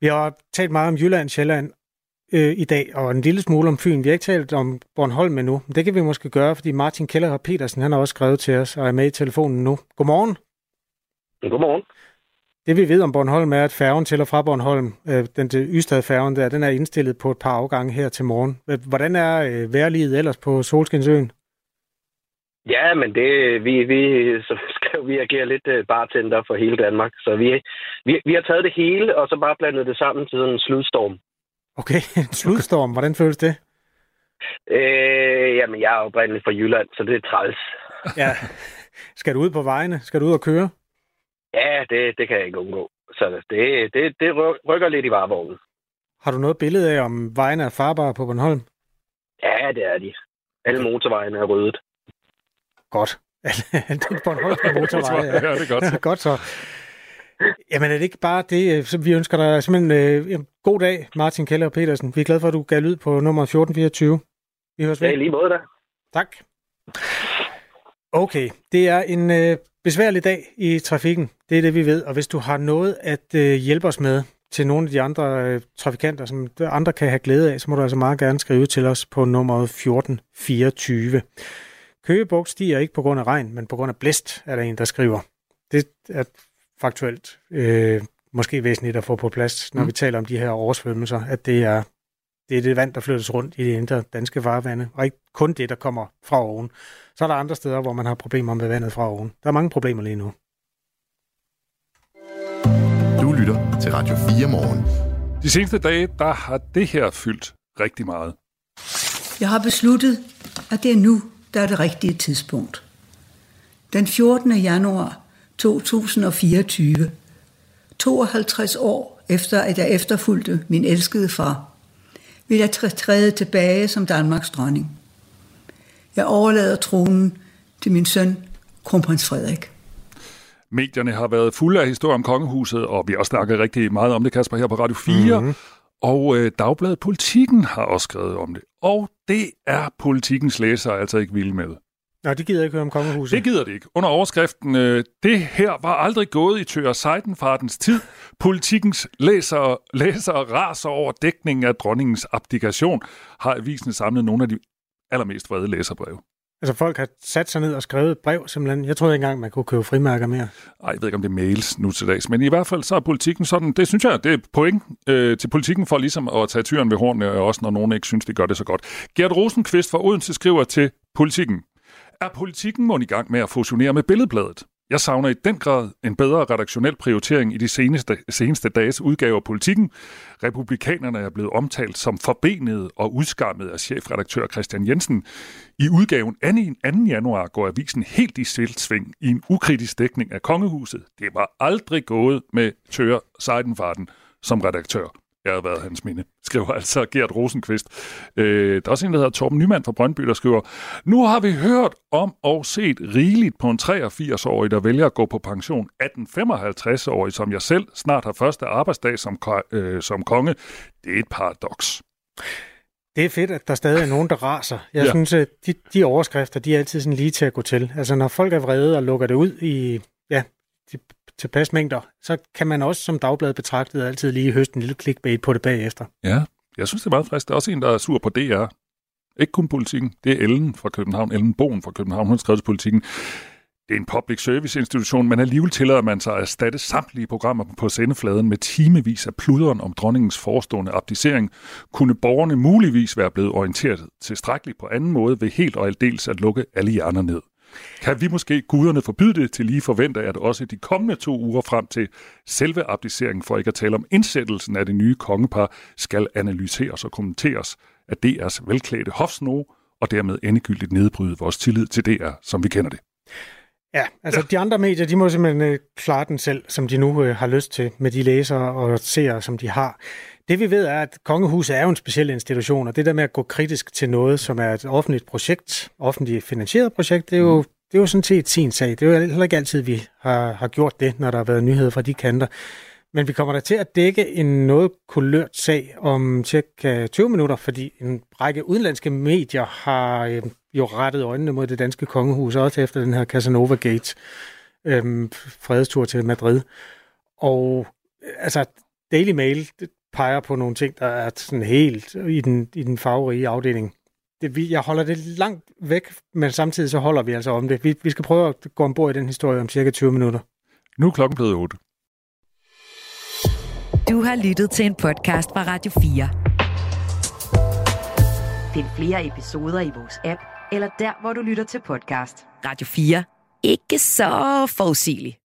[SPEAKER 3] Vi har talt meget om Jylland, Sjælland øh, i dag, og en lille smule om Fyn. Vi har ikke talt om Bornholm endnu, men det kan vi måske gøre, fordi Martin Keller og Petersen, han har også skrevet til os og er med i telefonen nu. Godmorgen.
[SPEAKER 18] Godmorgen.
[SPEAKER 3] Det vi ved om Bornholm er, at færgen til og fra Bornholm, øh, den til Ystad-færgen der, den er indstillet på et par afgange her til morgen. Hvordan er øh, vejrliget ellers på Solskinsøen?
[SPEAKER 18] Ja, men det, vi, vi, så skal vi agere lidt uh, bartender for hele Danmark. Så vi, vi, vi har taget det hele, og så bare blandet det sammen til sådan en sludstorm.
[SPEAKER 3] Okay, *laughs* en sludstorm. Hvordan føles det?
[SPEAKER 18] Øh, jamen, jeg er oprindeligt fra Jylland, så det er træls.
[SPEAKER 3] Ja. Skal du ud på vejene? Skal du ud og køre?
[SPEAKER 18] Ja, det, det kan jeg ikke undgå. Så det, det, det rykker lidt i varevognen.
[SPEAKER 3] Har du noget billede af, om vejene er farbare på Bornholm?
[SPEAKER 18] Ja, det er de. Alle motorvejene er ryddet.
[SPEAKER 3] Godt. *laughs* det Bornholm på motorveje.
[SPEAKER 4] Ja, det er godt.
[SPEAKER 3] Godt så. Jamen er det ikke bare det, som vi ønsker dig simpelthen øh, en god dag, Martin Keller og Petersen. Vi er glade for, at du gav lyd på nummer 1424. Vi høres ved.
[SPEAKER 18] Ja, lige måde da.
[SPEAKER 3] Tak. Okay, det er en øh, besværlig dag i trafikken. Det er det, vi ved. Og hvis du har noget at øh, hjælpe os med til nogle af de andre øh, trafikanter, som andre kan have glæde af, så må du altså meget gerne skrive til os på nummer 1424. Køgebugt stiger ikke på grund af regn, men på grund af blæst, er der en, der skriver. Det er faktuelt øh, måske væsentligt at få på plads, når mm. vi taler om de her oversvømmelser, at det er, det er det vand, der flyttes rundt i de indre danske farvande, og ikke kun det, der kommer fra oven. Så er der andre steder, hvor man har problemer med vandet fra oven. Der er mange problemer lige nu.
[SPEAKER 2] Du lytter til Radio 4 morgen.
[SPEAKER 4] De seneste dage, der har det her fyldt rigtig meget.
[SPEAKER 19] Jeg har besluttet, at det er nu, der er det rigtige tidspunkt. Den 14. januar 2024, 52 år efter at jeg efterfulgte min elskede far, vil jeg træde tilbage som Danmarks dronning. Jeg overlader tronen til min søn, kronprins Frederik.
[SPEAKER 4] Medierne har været fulde af historier om kongehuset, og vi har også snakket rigtig meget om det, Kasper, her på Radio 4. Mm-hmm. Og øh, Dagbladet Politikken har også skrevet om det. Og det er politikens læsere altså ikke vilde med.
[SPEAKER 3] Nej, det gider ikke høre om kongehuset.
[SPEAKER 4] Det gider det ikke. Under overskriften, øh, det her var aldrig gået i Tøger Seidenfartens tid. Politikens læsere, læsere raser over dækningen af dronningens abdikation, har avisen samlet nogle af de allermest vrede læserbreve.
[SPEAKER 3] Altså folk har sat sig ned og skrevet et brev simpelthen. Jeg troede ikke engang, man kunne købe frimærker mere.
[SPEAKER 4] Nej, jeg ved ikke, om det er mails nu til dags. Men i hvert fald så er politikken sådan, det synes jeg, det er point øh, til politikken for ligesom at tage tyren ved hornene, også når nogen ikke synes, de gør det så godt. Gert Rosenqvist fra Odense skriver til politikken. Er politikken mon i gang med at fusionere med Billedbladet? Jeg savner i den grad en bedre redaktionel prioritering i de seneste, seneste dages udgave af politikken. Republikanerne er blevet omtalt som forbenede og udskammet af chefredaktør Christian Jensen. I udgaven 2. januar går avisen helt i selvsving i en ukritisk dækning af kongehuset. Det var aldrig gået med Tør Seidenfarten som redaktør har været hans minde, skriver altså Gert Rosenqvist. Øh, der er også en, der hedder Torben Nyman fra Brøndby, der skriver, nu har vi hørt om og set rigeligt på en 83-årig, der vælger at gå på pension. 18-55-årig, som jeg selv snart har første arbejdsdag som, øh, som konge. Det er et paradoks.
[SPEAKER 3] Det er fedt, at der stadig er nogen, der raser. Jeg ja. synes, at de, de overskrifter, de er altid sådan lige til at gå til. Altså, når folk er vrede og lukker det ud i ja, de tilpas mængder, så kan man også som dagblad betragtet altid lige høste en lille clickbait på det bagefter.
[SPEAKER 4] Ja, jeg synes, det er meget frisk. Der er også en, der er sur på DR. Ikke kun politikken. Det er Ellen fra København, Ellen Bogen fra København. Hun skrev til politikken. Det er en public service institution, men alligevel tillader man sig at erstatte samtlige programmer på sendefladen med timevis af pluderen om dronningens forestående abdicering. Kunne borgerne muligvis være blevet orienteret tilstrækkeligt på anden måde ved helt og aldeles at lukke alle hjerner ned? Kan vi måske guderne forbyde det til lige forvente, at også de kommende to uger frem til selve abdiceringen, for ikke at tale om indsættelsen af det nye kongepar, skal analyseres og kommenteres af DR's velklædte hofsnoge, og dermed endegyldigt nedbryde vores tillid til DR, som vi kender det.
[SPEAKER 3] Ja, altså ja. de andre medier, de må simpelthen øh, klare den selv, som de nu øh, har lyst til, med de læsere og seere, som de har. Det vi ved er, at kongehuset er jo en speciel institution, og det der med at gå kritisk til noget, som er et offentligt projekt, offentligt finansieret projekt, det er jo, det er jo sådan set sin sag. Det er jo heller ikke altid, vi har, har gjort det, når der har været nyheder fra de kanter. Men vi kommer der til at dække en noget kulørt sag om cirka 20 minutter, fordi en række udenlandske medier har øh, jo rettet øjnene mod det danske kongehus, også efter den her Casanova Gate øh, fredstur til Madrid. Og altså, Daily Mail det peger på nogle ting, der er sådan helt i den, i den farverige afdeling. Det, jeg holder det langt væk, men samtidig så holder vi altså om det. Vi, vi skal prøve at gå ombord i den historie om cirka 20 minutter.
[SPEAKER 4] Nu er klokken blevet 8.
[SPEAKER 14] Du har lyttet til en podcast fra Radio 4.
[SPEAKER 20] Find flere episoder i vores app, eller der, hvor du lytter til podcast.
[SPEAKER 14] Radio 4. Ikke så forudsigeligt.